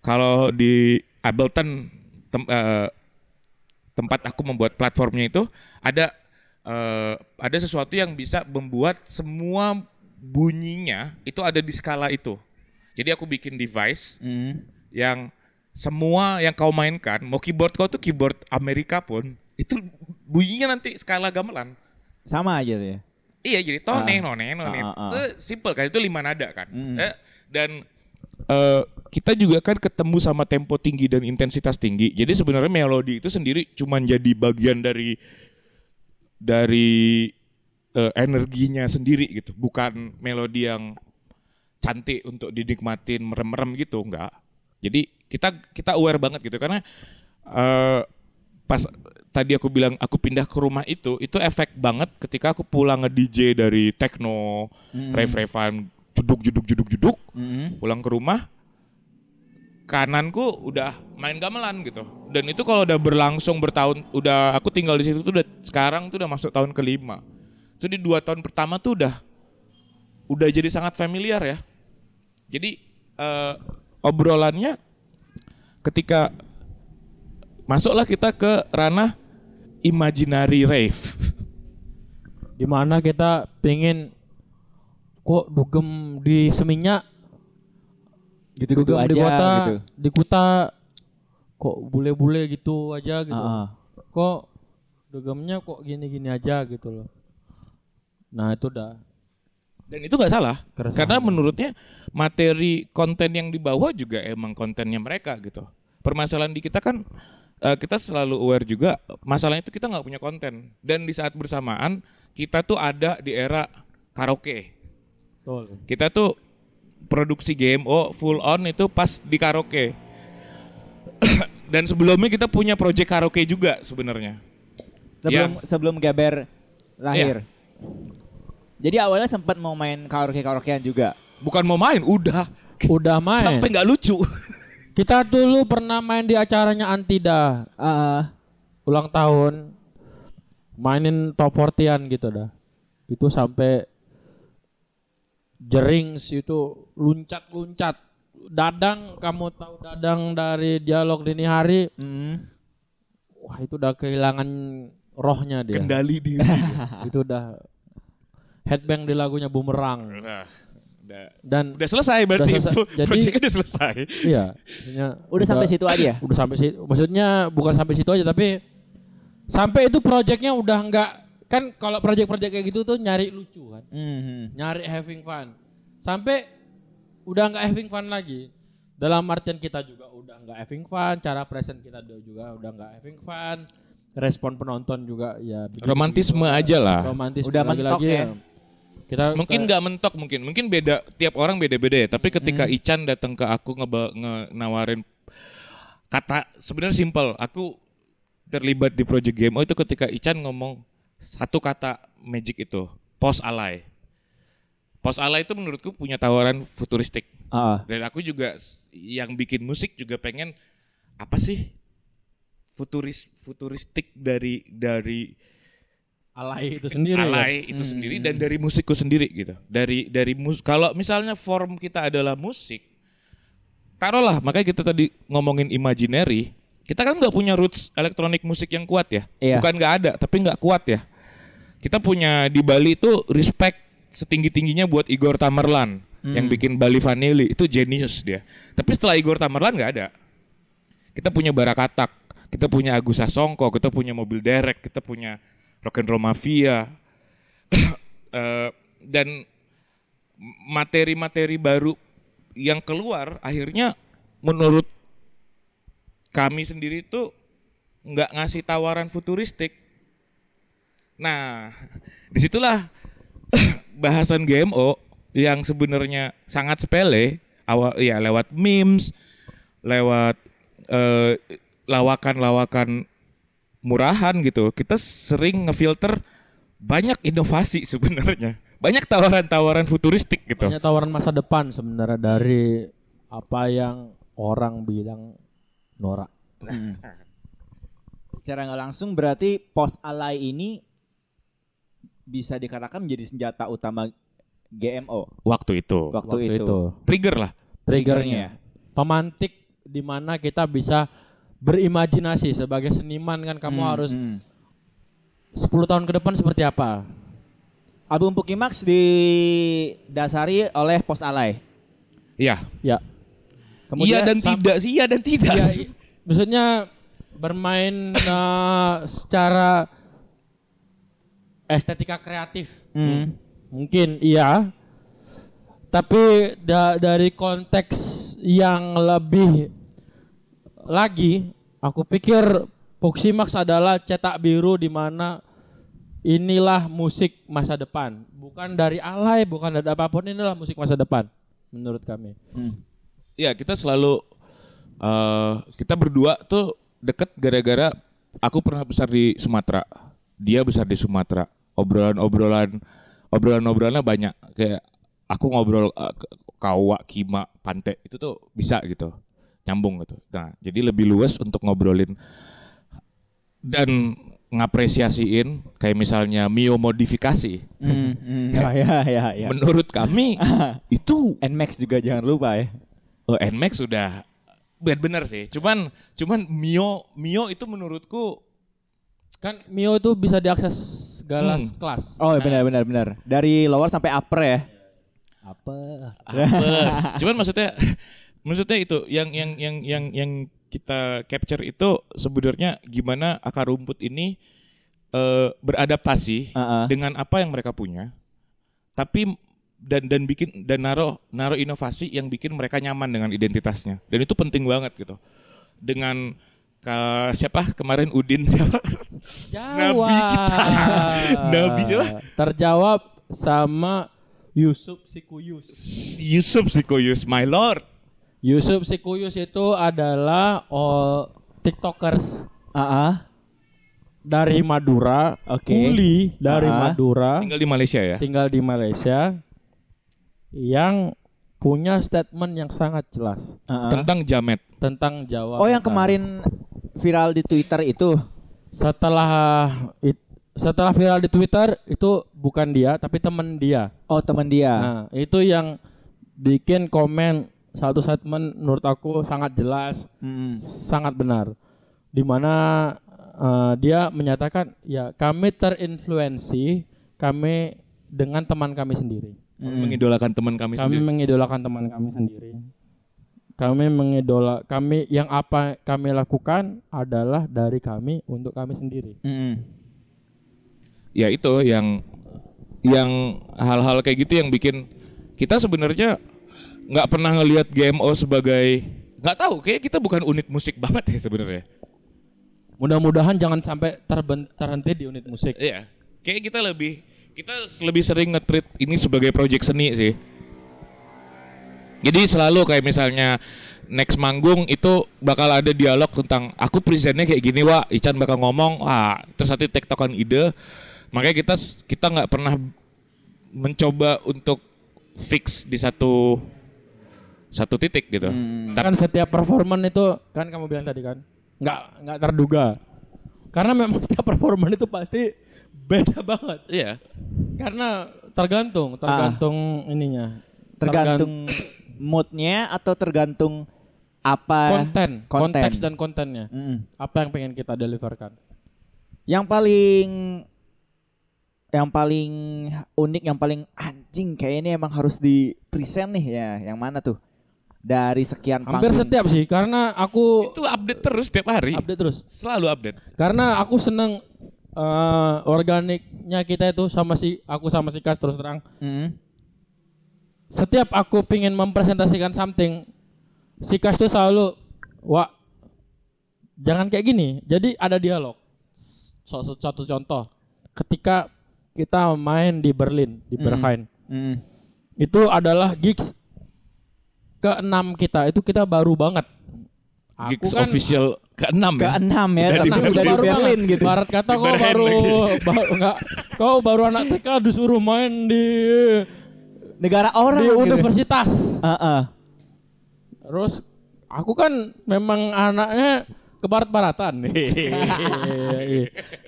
kalau di Ableton tem- eh, tempat aku membuat platformnya itu ada eh, ada sesuatu yang bisa membuat semua bunyinya itu ada di skala itu. Jadi aku bikin device Mm. yang semua yang kau mainkan, mau keyboard kau tuh keyboard Amerika pun itu bunyinya nanti skala gamelan. Sama aja tuh ya. Iya jadi tone Ah. none none. Ah, ah, ah. Itu simple kan itu lima nada kan. Mm. Eh, dan eh, kita juga kan ketemu sama tempo tinggi dan intensitas tinggi. Jadi sebenarnya melodi itu sendiri cuman jadi bagian dari dari eh, energinya sendiri gitu, bukan melodi yang cantik untuk dinikmatin merem-merem gitu, enggak. Jadi kita kita aware banget gitu karena eh, pas tadi aku bilang aku pindah ke rumah itu, itu efek banget ketika aku pulang nge-DJ dari techno, Mm-mm. rave-ravean, jeduk-jeduk-jeduk-jeduk, Mm-mm. pulang ke rumah kananku udah main gamelan gitu dan itu kalau udah berlangsung bertahun udah aku tinggal di situ tuh udah sekarang tuh udah masuk tahun kelima itu di dua tahun pertama tuh udah udah jadi sangat familiar ya jadi eh, obrolannya ketika masuklah kita ke ranah imaginary rave. Di mana kita pengen kok dugem di seminyak? Gitu-gitu dugem aja di kota gitu. di kota kok bule-bule gitu aja gitu. Ah. kok dugemnya kok gini-gini aja gitu loh. Nah itu udah dan itu nggak salah Keresahan. karena menurutnya materi konten yang dibawa juga emang kontennya mereka gitu. Permasalahan di kita kan eh, kita selalu aware juga masalahnya itu kita nggak punya konten. Dan di saat bersamaan kita tuh ada di era karaoke. Betul. Kita tuh produksi GMO full on itu pas di karaoke. Dan sebelumnya kita punya project karaoke juga sebenarnya. Sebelum Yang- sebelum Gaber lahir. Jadi awalnya sempat mau main karaoke-karaokean juga. bukan mau main udah. Udah main. Sampai nggak lucu kita dulu pernah main di acaranya Antida. Ah, ulang tahun mainin top 40 gitu dah. Itu sampai jerings itu luncat-luncat dadang kamu tahu dadang dari dialog dini hari? Mm. wah itu udah kehilangan rohnya dia. Kendali diri itu udah headbang di lagunya bumerang. Nah, udah dan udah selesai berarti Udah selesai. Jadi- projectnya udah selesai iya maksudnya Udah sampai situ aja ya? udah sampai situ maksudnya bukan sampai situ aja tapi sampai itu projectnya udah enggak kan kalau project-project kayak gitu tuh nyari lucu kan Mhm. nyari having fun sampai udah nggak having fun lagi dalam artian kita juga udah nggak having fun cara present kita juga udah nggak having fun respon penonton juga ya Romantisme begitu. aja lah. romantisme Udah mentok lagi-lagi ya. Kita mungkin nggak mentok mungkin mungkin beda tiap orang beda-beda ya tapi ketika Hmm. Ican datang ke aku ngeba, nge- nawarin kata sebenarnya simpel aku terlibat di project game oh itu ketika Ican ngomong satu kata magic itu post alay post alay itu menurutku punya tawaran futuristik. Ah, dan aku juga yang bikin musik juga pengen apa sih futuris futuristik dari dari alay itu sendiri ya. alay itu sendiri dan dari musikku sendiri gitu. Dari dari mus kalau misalnya form kita adalah musik, taruhlah makanya kita tadi ngomongin imaginary, kita kan nggak punya roots elektronik musik yang kuat ya. Iya. Bukan nggak ada, tapi nggak kuat ya. Kita punya di Bali itu respect setinggi tingginya buat Igor Tamerlan yang bikin Bali Vanilli itu jenius dia. Tapi setelah Igor Tamerlan nggak ada. Kita punya Barakatak, kita punya Agus Sasongko, kita punya Mobil Derek, kita punya Rock and Roll Mafia. Eh, dan materi-materi baru yang keluar akhirnya menurut kami sendiri itu nggak ngasih tawaran futuristik. Nah, di situlah bahasan GMO yang sebenarnya sangat sepele, awal ya lewat memes, lewat eh, lawakan-lawakan murahan gitu. Kita sering ngefilter banyak inovasi sebenarnya, banyak tawaran-tawaran futuristik gitu. banyak tawaran masa depan sebenarnya dari apa yang orang bilang norak mm. Secara nggak langsung berarti post alay ini bisa dikatakan menjadi senjata utama GMO Waktu itu, waktu, waktu itu. itu trigger lah. triggernya pemantik di mana kita bisa berimajinasi sebagai seniman kan kamu Hmm, harus hmm. 10 tahun ke depan seperti apa Album Pukimax didasari oleh post alay. Iya, ya iya dan sam- tidak sih, iya dan tidak. ya, maksudnya bermain eh, secara estetika kreatif Hmm. mungkin iya tapi da- dari konteks yang lebih lagi aku pikir Puximax adalah cetak biru di mana inilah musik masa depan bukan dari alay bukan dari apa pun inilah musik masa depan menurut kami Hmm. Iya, kita selalu eh kita berdua tuh deket gara-gara aku pernah besar di Sumatera. Dia besar di Sumatera. Obrolan-obrolan obrolan-obrolannya banyak kayak aku ngobrol eh, ke- kawa, kima, pante itu tuh bisa gitu. Nyambung gitu. Nah, jadi lebih luas untuk ngobrolin dan ngapresiasiin kayak misalnya Mio modifikasi. Hmm, hmm, ya, ya, ya, ya. Menurut kami itu Nmax juga jangan lupa ya. oh, Nmax sudah benar sih. Cuman cuman Mio Mio itu menurutku Kan Mio itu bisa diakses segala Hmm. kelas. Oh, benar benar benar. Dari lower sampai upper ya. Apa? apa? cuman maksudnya maksudnya itu yang yang yang yang yang kita capture itu sebenarnya gimana akar rumput ini eh, beradaptasi Heeh. dengan apa yang mereka punya tapi dan dan bikin dan naruh naruh inovasi yang bikin mereka nyaman dengan identitasnya dan itu penting banget gitu dengan ka- siapa kemarin Udin siapa Nabi kita. Nabi siapa? Terjawab sama Yusuf Sikuyus. Yusuf Sikoyus my lord Yusuf Sikuyus itu adalah oh, TikTokers Heeh. dari Madura, Oke. kuli dari Ah. Madura, tinggal di Malaysia ya tinggal di Malaysia, yang punya statement yang sangat jelas Heeh. tentang jamet tentang Jawa. Oh, yang kemarin viral di Twitter itu. setelah it- setelah viral di Twitter itu bukan dia tapi teman dia. Oh, teman dia. Nah, itu yang bikin komen satu statement menurut aku sangat jelas, Mm-mm. sangat benar. Di mana eh, dia menyatakan ya kami terinfluensi kami dengan teman kami sendiri. mengidolakan teman kami, Kami sendiri mengidolakan teman kami sendiri. Kami mengidola kami yang apa kami lakukan adalah dari kami untuk kami sendiri. Mm-mm. ya itu yang yang hal-hal kayak gitu yang bikin kita sebenarnya nggak pernah ngelihat GMO sebagai nggak tahu kayak kita bukan unit musik banget ya sebenarnya. Mudah-mudahan jangan sampai terben- terhenti di unit musik. iya. Kayak kita lebih kita lebih sering nge-treat ini sebagai project seni sih. Jadi selalu kayak misalnya next manggung itu bakal ada dialog tentang aku presentnya kayak gini wa Ican bakal ngomong wah terus nanti tektokan ide. Makanya kita kita nggak pernah mencoba untuk fix di satu satu titik gitu Hmm. Kan setiap performan itu kan kamu bilang tadi kan nggak nggak terduga. Karena memang setiap performan itu pasti beda banget. iya Karena tergantung, tergantung ininya. Tergantung moodnya atau tergantung apa konten, konten. konteks dan kontennya. Mm-mm. Apa yang pengen kita deliverkan? Yang paling yang paling unik, yang paling anjing kayaknya emang harus di present nih ya. Yang mana tuh? Dari sekian Hampir panggung. setiap sih karena aku itu update terus setiap hari update terus. selalu update Karena aku seneng eh, organiknya kita itu sama si aku sama si Kas terus terang. Mm. Setiap aku pingin mempresentasikan something, si Kas tuh selalu, wah jangan kayak gini. Jadi ada dialog. Suatu, suatu contoh, ketika kita main di Berlin, di Hmm. Berlin, Mm. itu adalah gigs keenam kita. Itu kita baru banget. Aku gigs kan official keenam ya Keenam ya, Udah di keenam Berlin. dari baru Berlin banget. gitu. Barat kata kau baru, baru enggak, kau baru anak TK disuruh main di Negara orang di gitu. universitas. Heeh. Terus aku kan memang anaknya ke barat-baratan.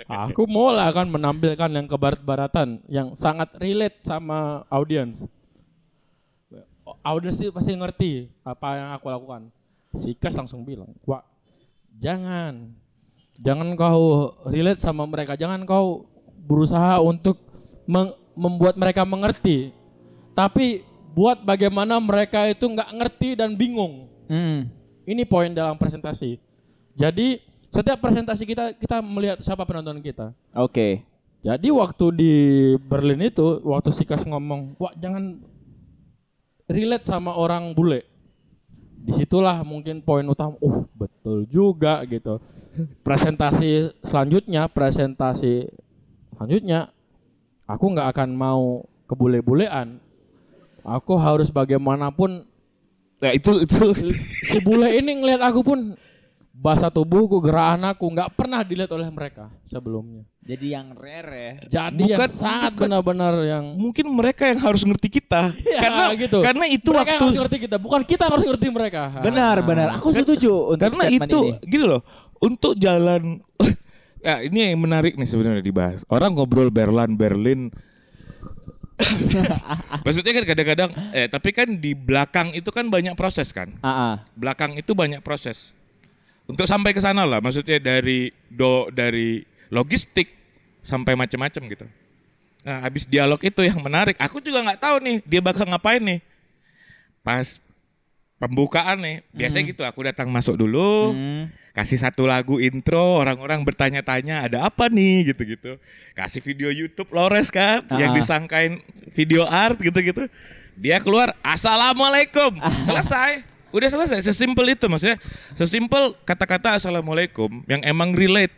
aku mau lah kan menampilkan yang ke barat-baratan yang sangat relate sama audiens. Audiens sih pasti ngerti apa yang aku lakukan. Si Kas langsung bilang, "Wah, jangan. Jangan kau relate sama mereka. Jangan kau berusaha untuk membuat mereka mengerti. Tapi buat bagaimana mereka itu nggak ngerti dan bingung. Mm. Ini poin dalam presentasi. Jadi setiap presentasi kita kita melihat siapa penonton kita. Oke. Jadi waktu di Berlin itu waktu Sikas ngomong, wah jangan relate sama orang bule. Di situlah mungkin poin utama. Oh betul juga gitu. Presentasi selanjutnya, presentasi selanjutnya, aku nggak akan mau kebule-bulean. Aku harus bagaimanapun nah itu itu si bule ini ngelihat aku pun bahasa tubuhku, gerakan aku nggak pernah dilihat oleh mereka sebelumnya. Jadi yang rare ya. Jadi yang Bukan- sangat bukan. benar-benar yang Mungkin mereka yang harus ngerti kita. Ya, karena gitu. karena itu mereka yang waktu harus ngerti kita, bukan kita yang harus ngerti mereka. Benar, benar. Aku setuju untuk karena itu ini. gini loh untuk jalan ya ini yang menarik nih sebenarnya dibahas orang ngobrol Berlin Berlin maksudnya kan kadang-kadang eh tapi kan di belakang itu kan banyak proses kan Ah, ah. belakang itu banyak proses untuk sampai ke sana lah maksudnya dari do dari logistik sampai macam-macam gitu. Nah habis dialog itu yang menarik aku juga nggak tahu nih dia bakal ngapain nih. Pas pembukaan nih biasanya gitu aku datang masuk dulu Hmm. kasih satu lagu intro orang-orang bertanya-tanya ada apa nih? gitu-gitu. Kasih video YouTube Lores kan yang Ah. disangkain video art gitu-gitu. Dia keluar assalamualaikum selesai udah selesai sesimpel itu maksudnya sesimpel kata-kata assalamualaikum yang emang relate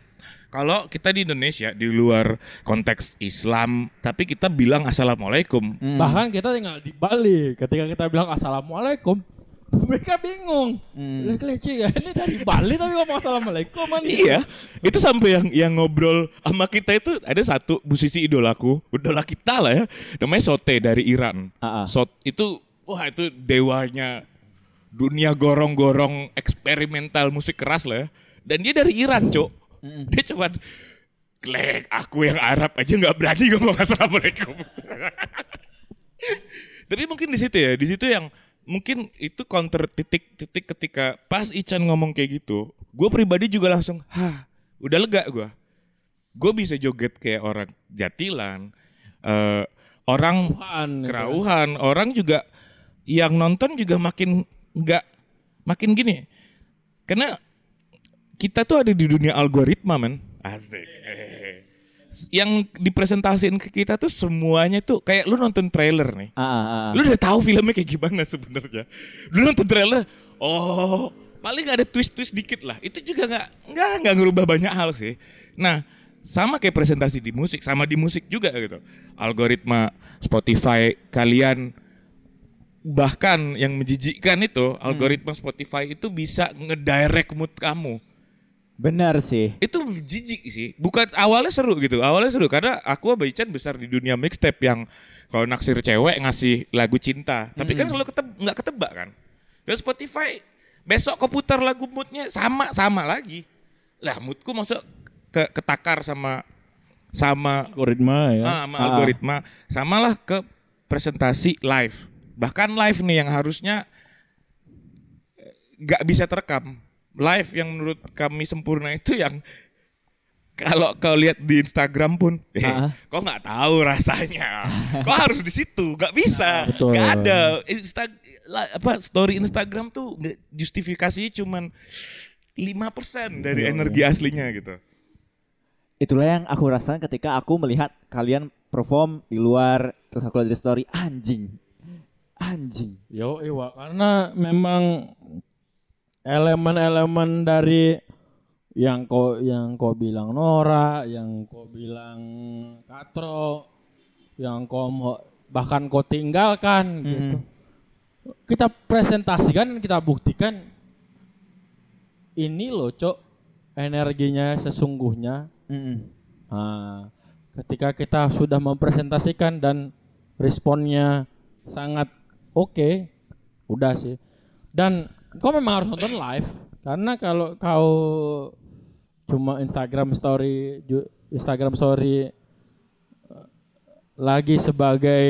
kalau kita di Indonesia di luar konteks Islam tapi kita bilang assalamualaikum Hmm. Bahkan kita tinggal di Bali, ketika kita bilang assalamualaikum, mereka bingung. Hmm. Lah kelece ya, ini dari Bali tapi ngomong assalamualaikum man. Iya, itu sampai yang yang ngobrol sama kita itu ada satu musisi idolaku, idola kita lah ya, namanya Sote dari Iran. Ah, ah. Sot itu wah itu dewanya dunia gorong-gorong eksperimental musik keras lah ya. Dan dia dari Iran, Cok. Dia cuman Klek, aku yang Arab aja nggak berani ngomong assalamualaikum. Tapi mungkin di situ ya, di situ yang mungkin itu counter titik-titik ketika pas Ican ngomong kayak gitu, gue pribadi juga langsung, hah, udah lega gue. Gue bisa joget kayak orang Jatilan, eh, orang Kerauhan, gitu. kerauhan, orang juga yang nonton juga makin nggak makin gini, karena kita tuh ada di dunia algoritma men, asik. Yang dipresentasiin ke kita tuh semuanya tuh kayak lu nonton trailer nih. Ah, ah, ah. Lu udah tahu filmnya kayak gimana sebenarnya. Lu nonton trailer, oh paling ada twist-twist dikit lah. Itu juga nggak nggak nggak ngerubah banyak hal sih. Nah sama kayak presentasi di musik, sama di musik juga gitu. Algoritma Spotify kalian bahkan yang menjijikkan itu algoritma Spotify itu bisa ngedirect mood kamu Benar sih. itu jijik sih. Bukan awalnya seru gitu. Awalnya seru karena aku sama Ican besar di dunia mixtape yang kalau naksir cewek ngasih lagu cinta. Tapi kan selalu keteb nggak ketebak kan. Dan Spotify besok keputar lagu moodnya sama sama lagi. Lah moodku masuk ke ketakar sama sama algoritma ya. ah, sama Ah. algoritma. Samalah ke presentasi live. Bahkan live nih yang harusnya eh, nggak bisa terekam. Live yang menurut kami sempurna itu yang kalau kau lihat di Instagram pun, eh, Ah. kau nggak tahu rasanya. kau harus di situ, nggak bisa, nggak ada. Insta, apa story Instagram tuh justifikasinya cuman 5% dari energi aslinya gitu. Itulah yang aku rasakan ketika aku melihat kalian perform di luar terus aku lihat di story anjing. Anjing. Yo, iya, karena memang elemen-elemen dari yang kau yang kau bilang Nora, yang kau bilang Katro, yang kau bahkan kau tinggalkan gitu. Kita presentasikan, kita buktikan ini loh, Cok, energinya sesungguhnya Mm-mm. Nah, ketika kita sudah mempresentasikan dan responnya sangat oke, udah sih. Dan kau memang harus nonton live karena kalau kau cuma Instagram story ju- Instagram story eh, lagi sebagai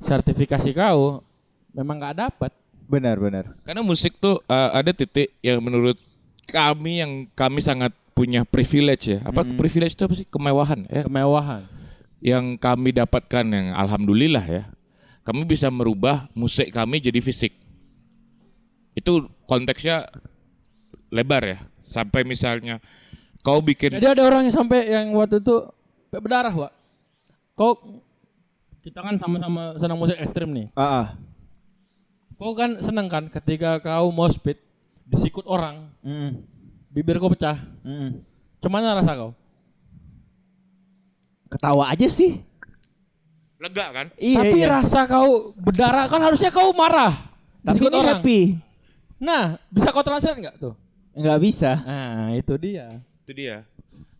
sertifikasi kau memang nggak dapat. Benar, benar. Karena musik tuh uh, ada titik yang menurut kami yang kami sangat punya privilege ya. Apa privilege itu apa sih? Kemewahan ya. Kemewahan. Yang kami dapatkan yang alhamdulillah ya. Kami bisa merubah musik kami jadi fisik. Itu konteksnya lebar ya. Sampai misalnya kau bikin Jadi ada orang yang sampai yang waktu itu berdarah, Wak. Kau kita kan sama-sama senang musik ekstrim nih. Ah, ah. Kau kan seneng kan ketika kau mau speed disikut orang, Mm-mm. bibir kau pecah. Mm-mm. Cuman rasa kau? Ketawa aja sih. Lega kan? Iya, Tapi iya. rasa kau berdarah kan harusnya kau marah. Tapi ini happy. Nah, bisa kau translate nggak tuh? nggak bisa. Nah, itu dia. Itu dia.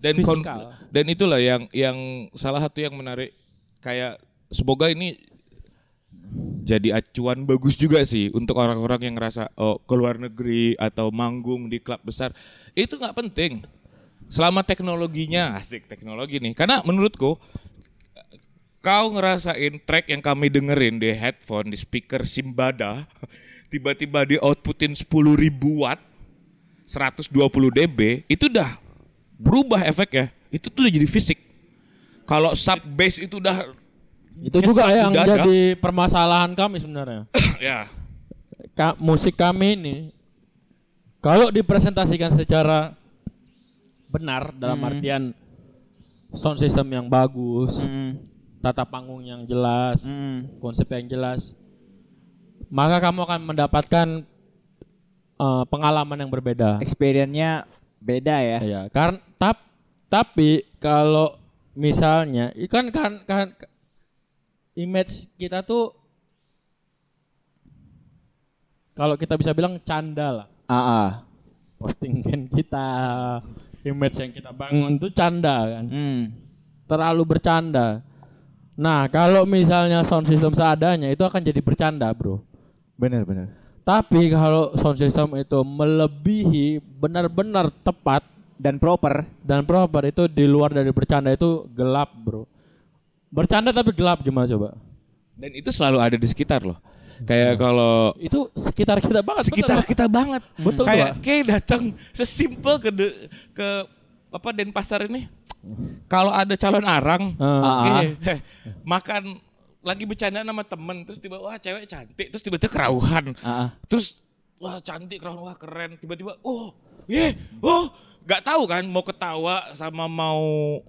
Dan kon- dan itulah yang yang salah satu yang menarik kayak semoga ini jadi acuan bagus juga sih untuk orang-orang yang ngerasa oh ke luar negeri atau manggung di klub besar itu nggak penting selama teknologinya asik teknologi nih karena menurutku kau ngerasain track yang kami dengerin di headphone di speaker Simbada tiba-tiba di outputin 10.000 watt 120 dB itu udah berubah efeknya itu tuh udah jadi fisik kalau sub bass itu udah Itu juga yang dada. jadi permasalahan kami sebenarnya. ya Ka- musik kami ini kalau dipresentasikan secara benar dalam Hmm. artian sound system yang bagus, Mm, tata panggung yang jelas, mm. konsep yang jelas, maka kamu akan mendapatkan eh, pengalaman yang berbeda. Experience-nya beda ya. Ya, karena tap, tapi kalau misalnya ikan kan kan image kita tuh kalau kita bisa bilang canda lah. Ah, ah. Postingan kita, image yang kita bangun tuh canda kan. Mm. Terlalu bercanda. Nah, kalau misalnya sound system seadanya itu akan jadi bercanda, Bro. Bener bener. Tapi kalau sound system itu melebihi benar-benar tepat Dan proper. dan proper itu di luar dari bercanda itu gelap bro bercanda tapi gelap gimana coba dan itu selalu ada di sekitar loh kayak kalau itu sekitar kita banget sekitar Pak. kita banget Betul, kayak kayak datang sesimpel ke de- ke apa Denpasar ini kalau ada calon arang eh, eh, makan lagi bercanda sama temen terus tiba wah cewek cantik terus tiba-tiba kerauhan. Ah. terus wah cantik kerauhan wah keren. Tiba-tiba oh ye oh nggak tahu kan mau ketawa sama mau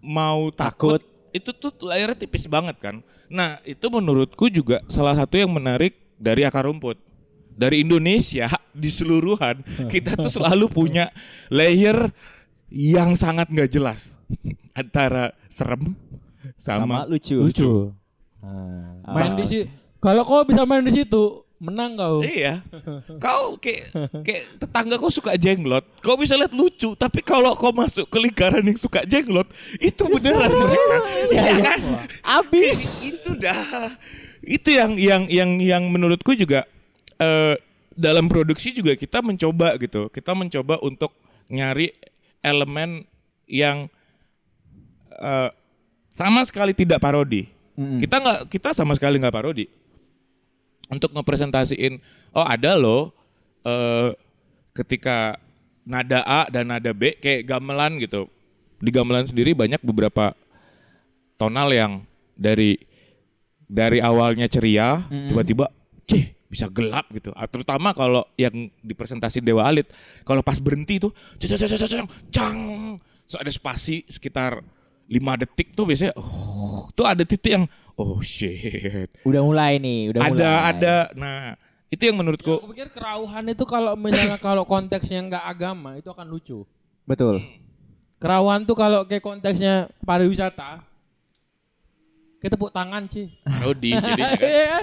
mau takut, Takut. itu tuh layarnya tipis banget kan. Nah itu menurutku juga salah satu yang menarik dari akar rumput. Dari Indonesia di seluruhan kita tuh selalu punya layer yang sangat nggak jelas antara serem Sama sama, lucu. lucu Ah. main di situ kalau kau bisa main di situ menang kau Iya. Kau kayak kayak tetangga kau suka jenglot, kau bisa lihat lucu, tapi kalau kau masuk ke lingkaran yang suka jenglot, itu beneran mereka. Iya, Ya iya. kan? Abis itu dah. Itu yang yang yang yang menurutku juga eh, dalam produksi juga kita mencoba gitu. Kita mencoba untuk nyari elemen yang eh, sama sekali tidak parodi. Mm-mm. Kita nggak kita sama sekali nggak parodi untuk ngepresentasiin oh ada loh eh ketika nada A dan nada B kayak gamelan gitu di gamelan sendiri banyak beberapa tonal yang dari dari awalnya ceria tiba-tiba cih bisa gelap gitu. Ah, terutama kalau yang dipresentasi Dewa Alit kalau pas berhenti tuh cang cang cang cang cang so ada spasi sekitar lima detik tuh biasanya oh tuh ada titik yang oh shit. Udah mulai nih, udah ada mulai. ada. Nah itu yang menurutku. Aku pikir kerauhan itu kalau misalnya kalau konteksnya nggak agama itu akan lucu. Betul. kerauhan tuh kalau kayak konteksnya pariwisata kita tepuk tangan sih jadinya kan. Iya.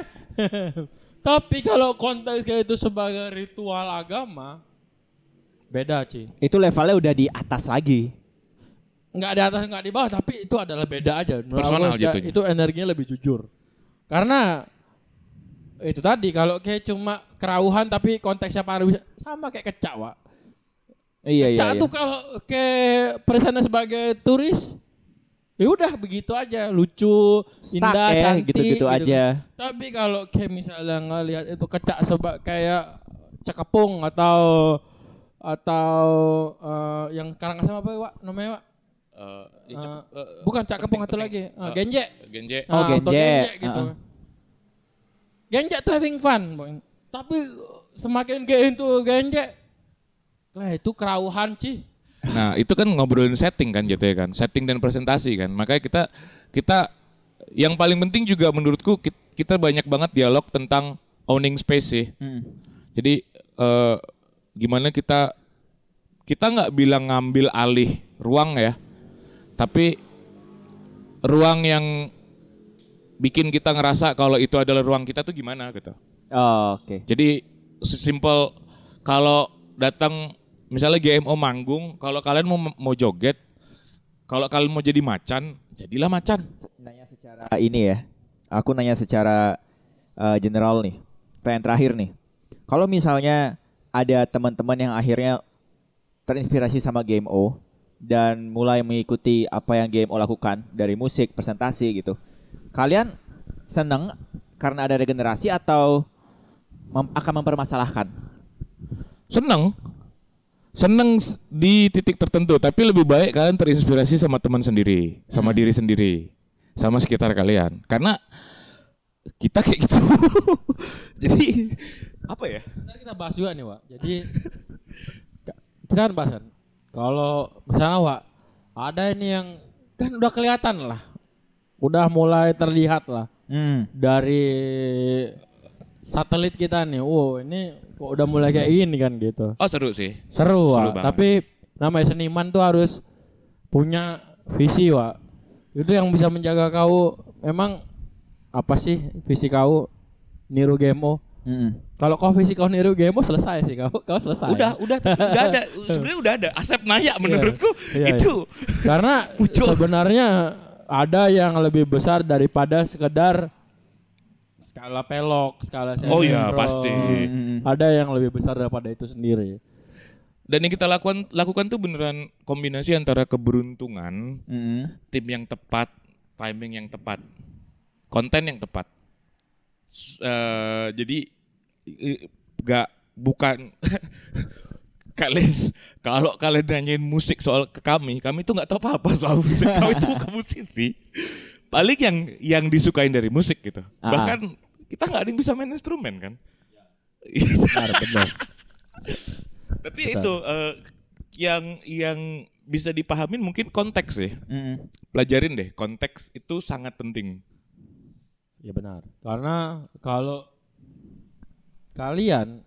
Tapi kalau konteksnya itu sebagai ritual agama, beda Ci. Itu levelnya udah di atas lagi. Nggak di atas nggak di bawah, tapi itu adalah beda aja. Menurut Personal aku, jatuhnya. Itu energinya lebih jujur. Karena itu tadi kalau kayak cuma kerauhan tapi konteksnya pariwisata sama kayak kecak, Wak. Iya iya. Kecak iya. tuh kalau kayak presentnya sebagai turis ya udah begitu aja lucu Stuck indah ya, cantik gitu-gitu gitu. aja. Tapi kalau kayak misalnya ngelihat itu kecak sebab kayak cakepung atau atau eh, yang karangasem apa ya, Wak? Namanya, Wak? Eh, ya, Eh, cek- eh, Bukan cakepung penting, atau lagi. Eh, Eh, genje. genje Oh, Ah, atau genje. gitu. Ah. Genje tuh having fun, Boy. Tapi semakin kayak itu genje lah itu kerauhan sih. Nah itu kan ngobrolin setting kan jatuhnya kan, setting dan presentasi kan. Makanya kita kita yang paling penting juga menurutku ki- kita banyak banget dialog tentang owning space sih. Mm. Jadi eh, gimana kita kita nggak bilang ngambil alih ruang ya, tapi ruang yang bikin kita ngerasa kalau itu adalah ruang kita tuh gimana gitu. Oh, Oke. Jadi sesimpel kalau datang misalnya GMO manggung, kalau kalian mau mau joget, kalau kalian mau jadi macan, jadilah macan. Nanya secara ini ya. Aku nanya secara eh, general nih. Pertanyaan terakhir nih. Kalau misalnya ada teman-teman yang akhirnya terinspirasi sama Game O dan mulai mengikuti apa yang Game O lakukan dari musik, presentasi gitu. Kalian seneng karena ada regenerasi atau mem- akan mempermasalahkan? Seneng, seneng di titik tertentu, tapi lebih baik kalian terinspirasi sama teman sendiri, sama diri sendiri, sama sekitar kalian. Karena kita kayak gitu. Jadi apa ya? Ntar kita bahas juga nih, Wak. Jadi kita kan bahas kan. Kalau misalnya, Wak, ada ini yang kan udah kelihatan lah. Udah mulai terlihat lah Hmm. dari satelit kita nih. Wow, ini kok udah mulai kayak gini kan gitu. Oh seru sih. Seru, Seru Wak. Tapi namanya seniman tuh harus punya visi, Wak. Itu yang bisa menjaga kau memang apa sih visi kau niru GMO? Mm-mm. Kalau kau visi kau niru GMO selesai sih kau, kau selesai. Udah, udah, udah ada. Sebenarnya udah ada. Asep Naya menurutku Iya, itu. Karena sebenarnya ada yang lebih besar daripada sekedar skala pelok, skala Oh iya, pasti. Mm-mm. Ada yang lebih besar daripada itu sendiri. Dan yang kita lakukan lakukan tuh beneran kombinasi antara keberuntungan, Mm-mm. tim yang tepat, timing yang tepat, konten yang tepat. Eh, jadi nggak bukan kalian kalau kalian nanyain musik soal ke kami, kami tuh nggak tahu apa-apa soal musik. kami tuh bukan musisi. Paling yang yang disukain dari musik gitu. Ah. Bahkan kita nggak ada yang bisa main instrumen kan. Benar, benar. Tapi itu eh, yang yang bisa dipahamin mungkin konteks sih. Mm-mm. Pelajarin deh, konteks itu sangat penting. Ya benar. Karena kalau kalian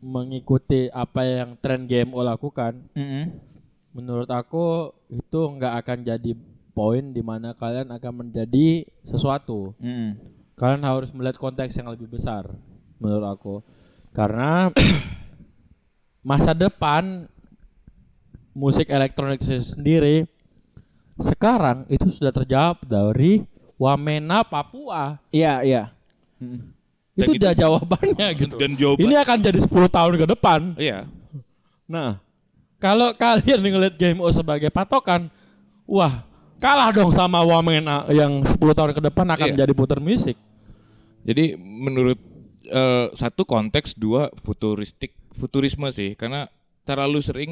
mengikuti apa yang tren GMO lakukan, Mm-mm. menurut aku itu nggak akan jadi poin di mana kalian akan menjadi sesuatu. Mm-mm. Kalian harus melihat konteks yang lebih besar menurut aku. Karena masa depan musik elektronik sendiri sekarang itu sudah terjawab dari Wamena Papua. Iya, iya. Dan itu itu- udah jawabannya gitu. Dan jawaban Ini akan jadi 10 tahun ke depan. iya. Nah, kalau kalian ngeliat GMO sebagai patokan, wah, kalah dong sama Wamena yang 10 tahun ke depan akan Iya. jadi puter musik. Jadi menurut eh, satu konteks, dua futuristik, futurisme sih, karena terlalu sering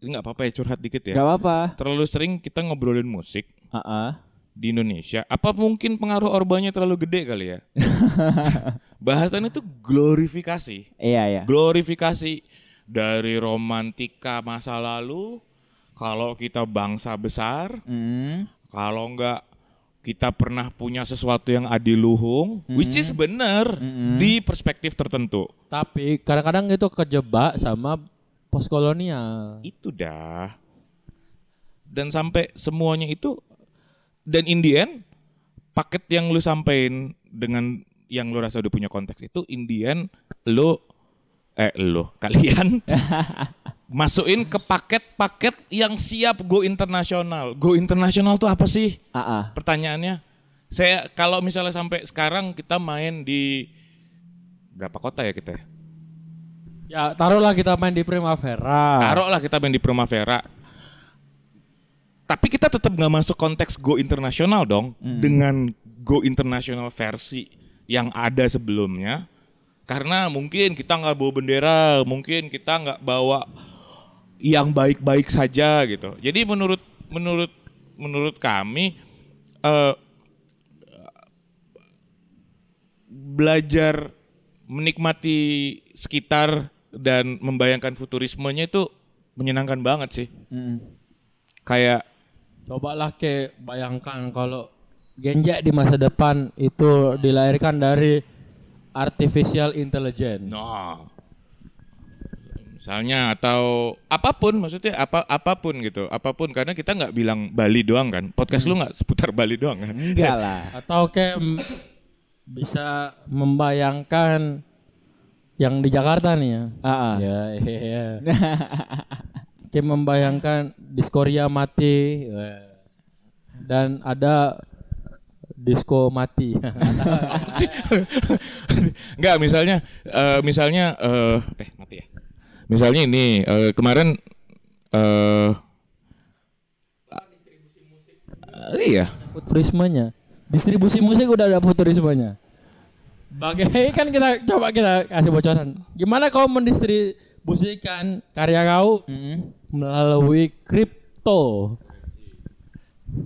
ini nggak apa-apa ya curhat dikit ya. Gak apa-apa. Terlalu sering kita ngobrolin musik Ah, di Indonesia. Apa mungkin pengaruh orbanya terlalu gede kali ya? Bahasannya itu glorifikasi. Iya, iya. glorifikasi dari romantika masa lalu kalau kita bangsa besar Mm. kalau enggak kita pernah punya sesuatu yang adiluhung which is bener Mm-mm. di perspektif tertentu Tapi kadang-kadang itu kejebak sama postkolonial. itu dah dan sampai semuanya itu dan in the end paket yang lu sampein dengan yang lu rasa udah punya konteks itu in the end lu eh lu kalian masukin ke paket-paket yang siap go internasional. Go internasional tuh apa sih? Ah. Pertanyaannya. Saya kalau misalnya sampai sekarang kita main di berapa kota ya kita? ya? Taruhlah kita main di Primavera. Taruhlah kita main di Primavera. Tapi kita tetap nggak masuk konteks go internasional dong dengan go internasional versi yang ada sebelumnya. Karena mungkin kita nggak bawa bendera, mungkin kita nggak bawa yang baik-baik saja gitu. Jadi menurut menurut menurut kami eh, belajar menikmati sekitar dan membayangkan futurismenya itu menyenangkan banget sih. Mm. Kayak Cobalah ke bayangkan kalau Genja di masa depan itu dilahirkan dari artificial intelligence. no. Misalnya atau apa pun maksudnya apa apa pun gitu. Apa pun karena kita nggak bilang Bali doang kan. Podcast lu nggak seputar Bali doang kan? Enggak lah. Atau kayak bisa membayangkan Yang di Jakarta nih ya. Ah, ah. Ya, iya. Kayak membayangkan diskoria mati dan ada disco mati. Enggak, misalnya eh, misalnya eh eh mati ya. Misalnya ini eh, kemarin eh eh, iya. futurismenya. Distribusi musik udah ada futurismenya. Bagai kan kita coba kita kasih bocoran. Gimana kau mendistribusikan karya kau Mm-mm. melalui kripto?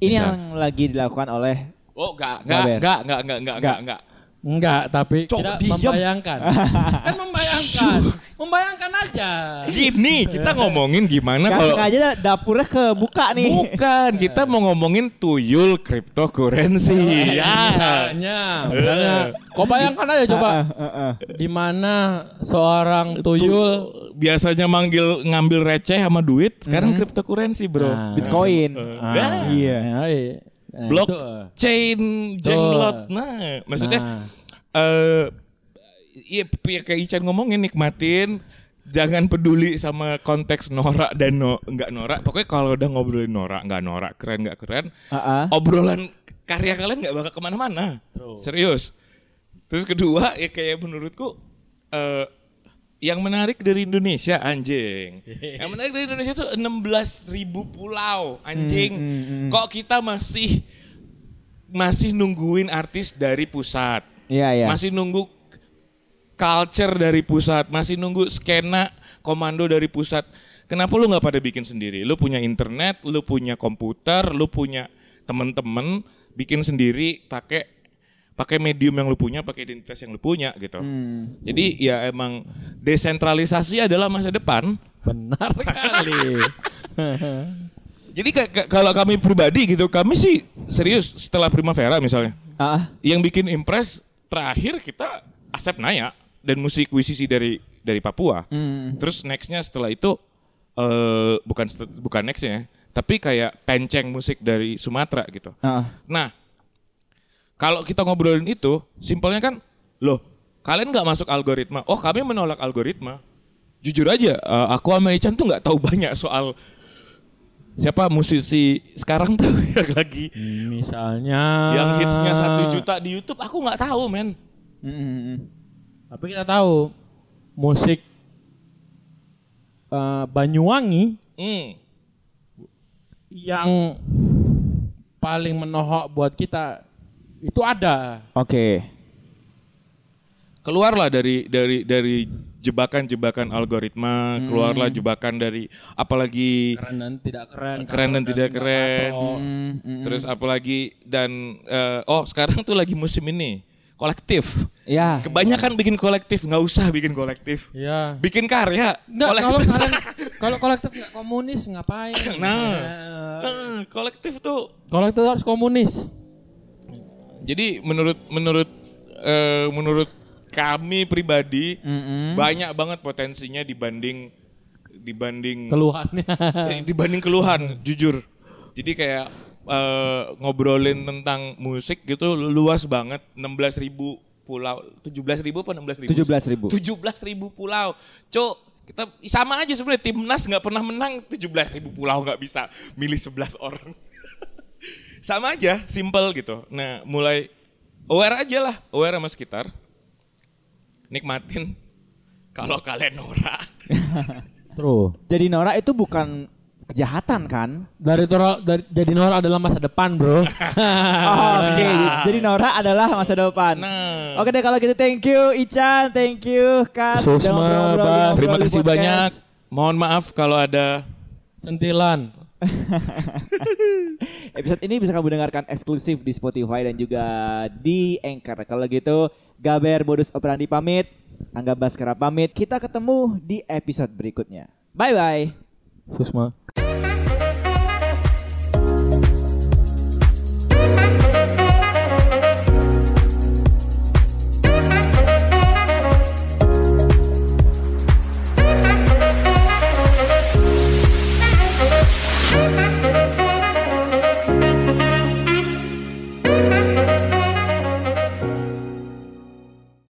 Ini Bisa. yang lagi dilakukan oleh Oh, enggak, Enggak, enggak, enggak, enggak, enggak, enggak, enggak, enggak. Enggak, tapi Cok, kita diam. membayangkan. kan membayangkan. membayangkan aja. Gini, kita ngomongin gimana Gak kalau sengaja dapurnya kebuka nih. Bukan, kita mau ngomongin tuyul cryptocurrency. ya. Misalnya, misalnya, kau bayangkan aja coba Ah, ah, ah. di mana seorang tuyul Biasanya manggil ngambil receh sama duit, sekarang cryptocurrency, Bro. Nah. Bitcoin. Ah, Iya. iya. Nah, itu. Blockchain jenglot. Nah, maksudnya Nah. eh iya ya kayak Ican ngomongin nikmatin jangan peduli sama konteks norak dan no, enggak norak. Pokoknya kalau udah ngobrolin norak, enggak norak, keren enggak keren, Ah, ah. obrolan karya kalian nggak bakal ke mana-mana. Serius. Terus kedua ya kayak menurutku eh yang menarik dari Indonesia anjing. yang menarik dari Indonesia tuh 16.000 ribu pulau anjing. Hmm, hmm, hmm. Kok kita masih masih nungguin artis dari pusat. Iya, iya. Masih nunggu culture dari pusat, masih nunggu skena komando dari pusat. Kenapa lu nggak pada bikin sendiri? Lu punya internet, lu punya komputer, lu punya temen-temen, bikin sendiri pakai pakai medium yang lu punya, pakai identitas yang lu punya gitu. Hmm. Jadi ya emang desentralisasi adalah masa depan. Benar kali. Jadi ka- ka- kalau kami pribadi gitu, kami sih serius setelah Primavera misalnya, Ah, yang bikin impress terakhir kita Asep Naya dan musik Wisisi dari dari Papua. Hmm. Terus nextnya setelah itu eh bukan bukan nextnya, ya, tapi kayak penceng musik dari Sumatera gitu. Ah. Nah, kalau kita ngobrolin itu, simpelnya kan, loh, kalian nggak masuk algoritma. Oh, kami menolak algoritma. Jujur aja, eh, aku sama Ican tuh nggak tahu banyak soal siapa musisi sekarang tuh yang lagi Misalnya yang hitsnya satu juta di YouTube. Aku nggak tahu, men. Hmm. Tapi kita tahu musik eh, Banyuwangi Hmm. yang paling menohok buat kita itu ada. Oke. Keluarlah dari dari dari jebakan-jebakan algoritma, keluarlah jebakan dari apalagi Keren dan tidak keren. keren dan tidak keren. katro. Hmm, hmm, Terus apalagi dan eh, oh sekarang tuh lagi musim ini kolektif. Ya. Kebanyakan bikin kolektif nggak usah bikin kolektif. Iya. Bikin karya. Kalau kolektif. kalian kalau kolektif nggak komunis ngapain? Nah. Eh, kolektif tuh. kolektif harus komunis. Jadi menurut menurut eh, menurut kami pribadi Hmm, hmm. banyak banget potensinya dibanding dibanding Keluhannya. eh, dibanding keluhan jujur. Jadi kayak eh, ngobrolin tentang musik gitu luas banget 16.000 ribu pulau 17.000 ribu apa 16.000 ribu 17 ribu. 17 ribu pulau. Cuk, kita sama aja sebenarnya timnas nggak pernah menang 17 ribu pulau nggak bisa milih 11 orang. Sama aja, simple gitu. Nah, mulai aware aja lah, aware sama sekitar. Nikmatin kalau kalian norak. Terus Jadi Nora itu bukan kejahatan kan? dari Tora dari jadi Nora adalah masa depan, Bro. Oh, Oke, jadi Nora adalah masa depan. Nah, Oke deh kalau gitu thank you Ican, thank you Kat. Susma, terima kasih Podcast. banyak. Mohon maaf kalau ada Sentilan. Episode ini bisa kamu dengarkan eksklusif di Spotify dan juga di Anchor. Kalau gitu, Gaber Modus Operandi pamit, Angga Baskara pamit. Kita ketemu di episode berikutnya. Bye bye. Susma.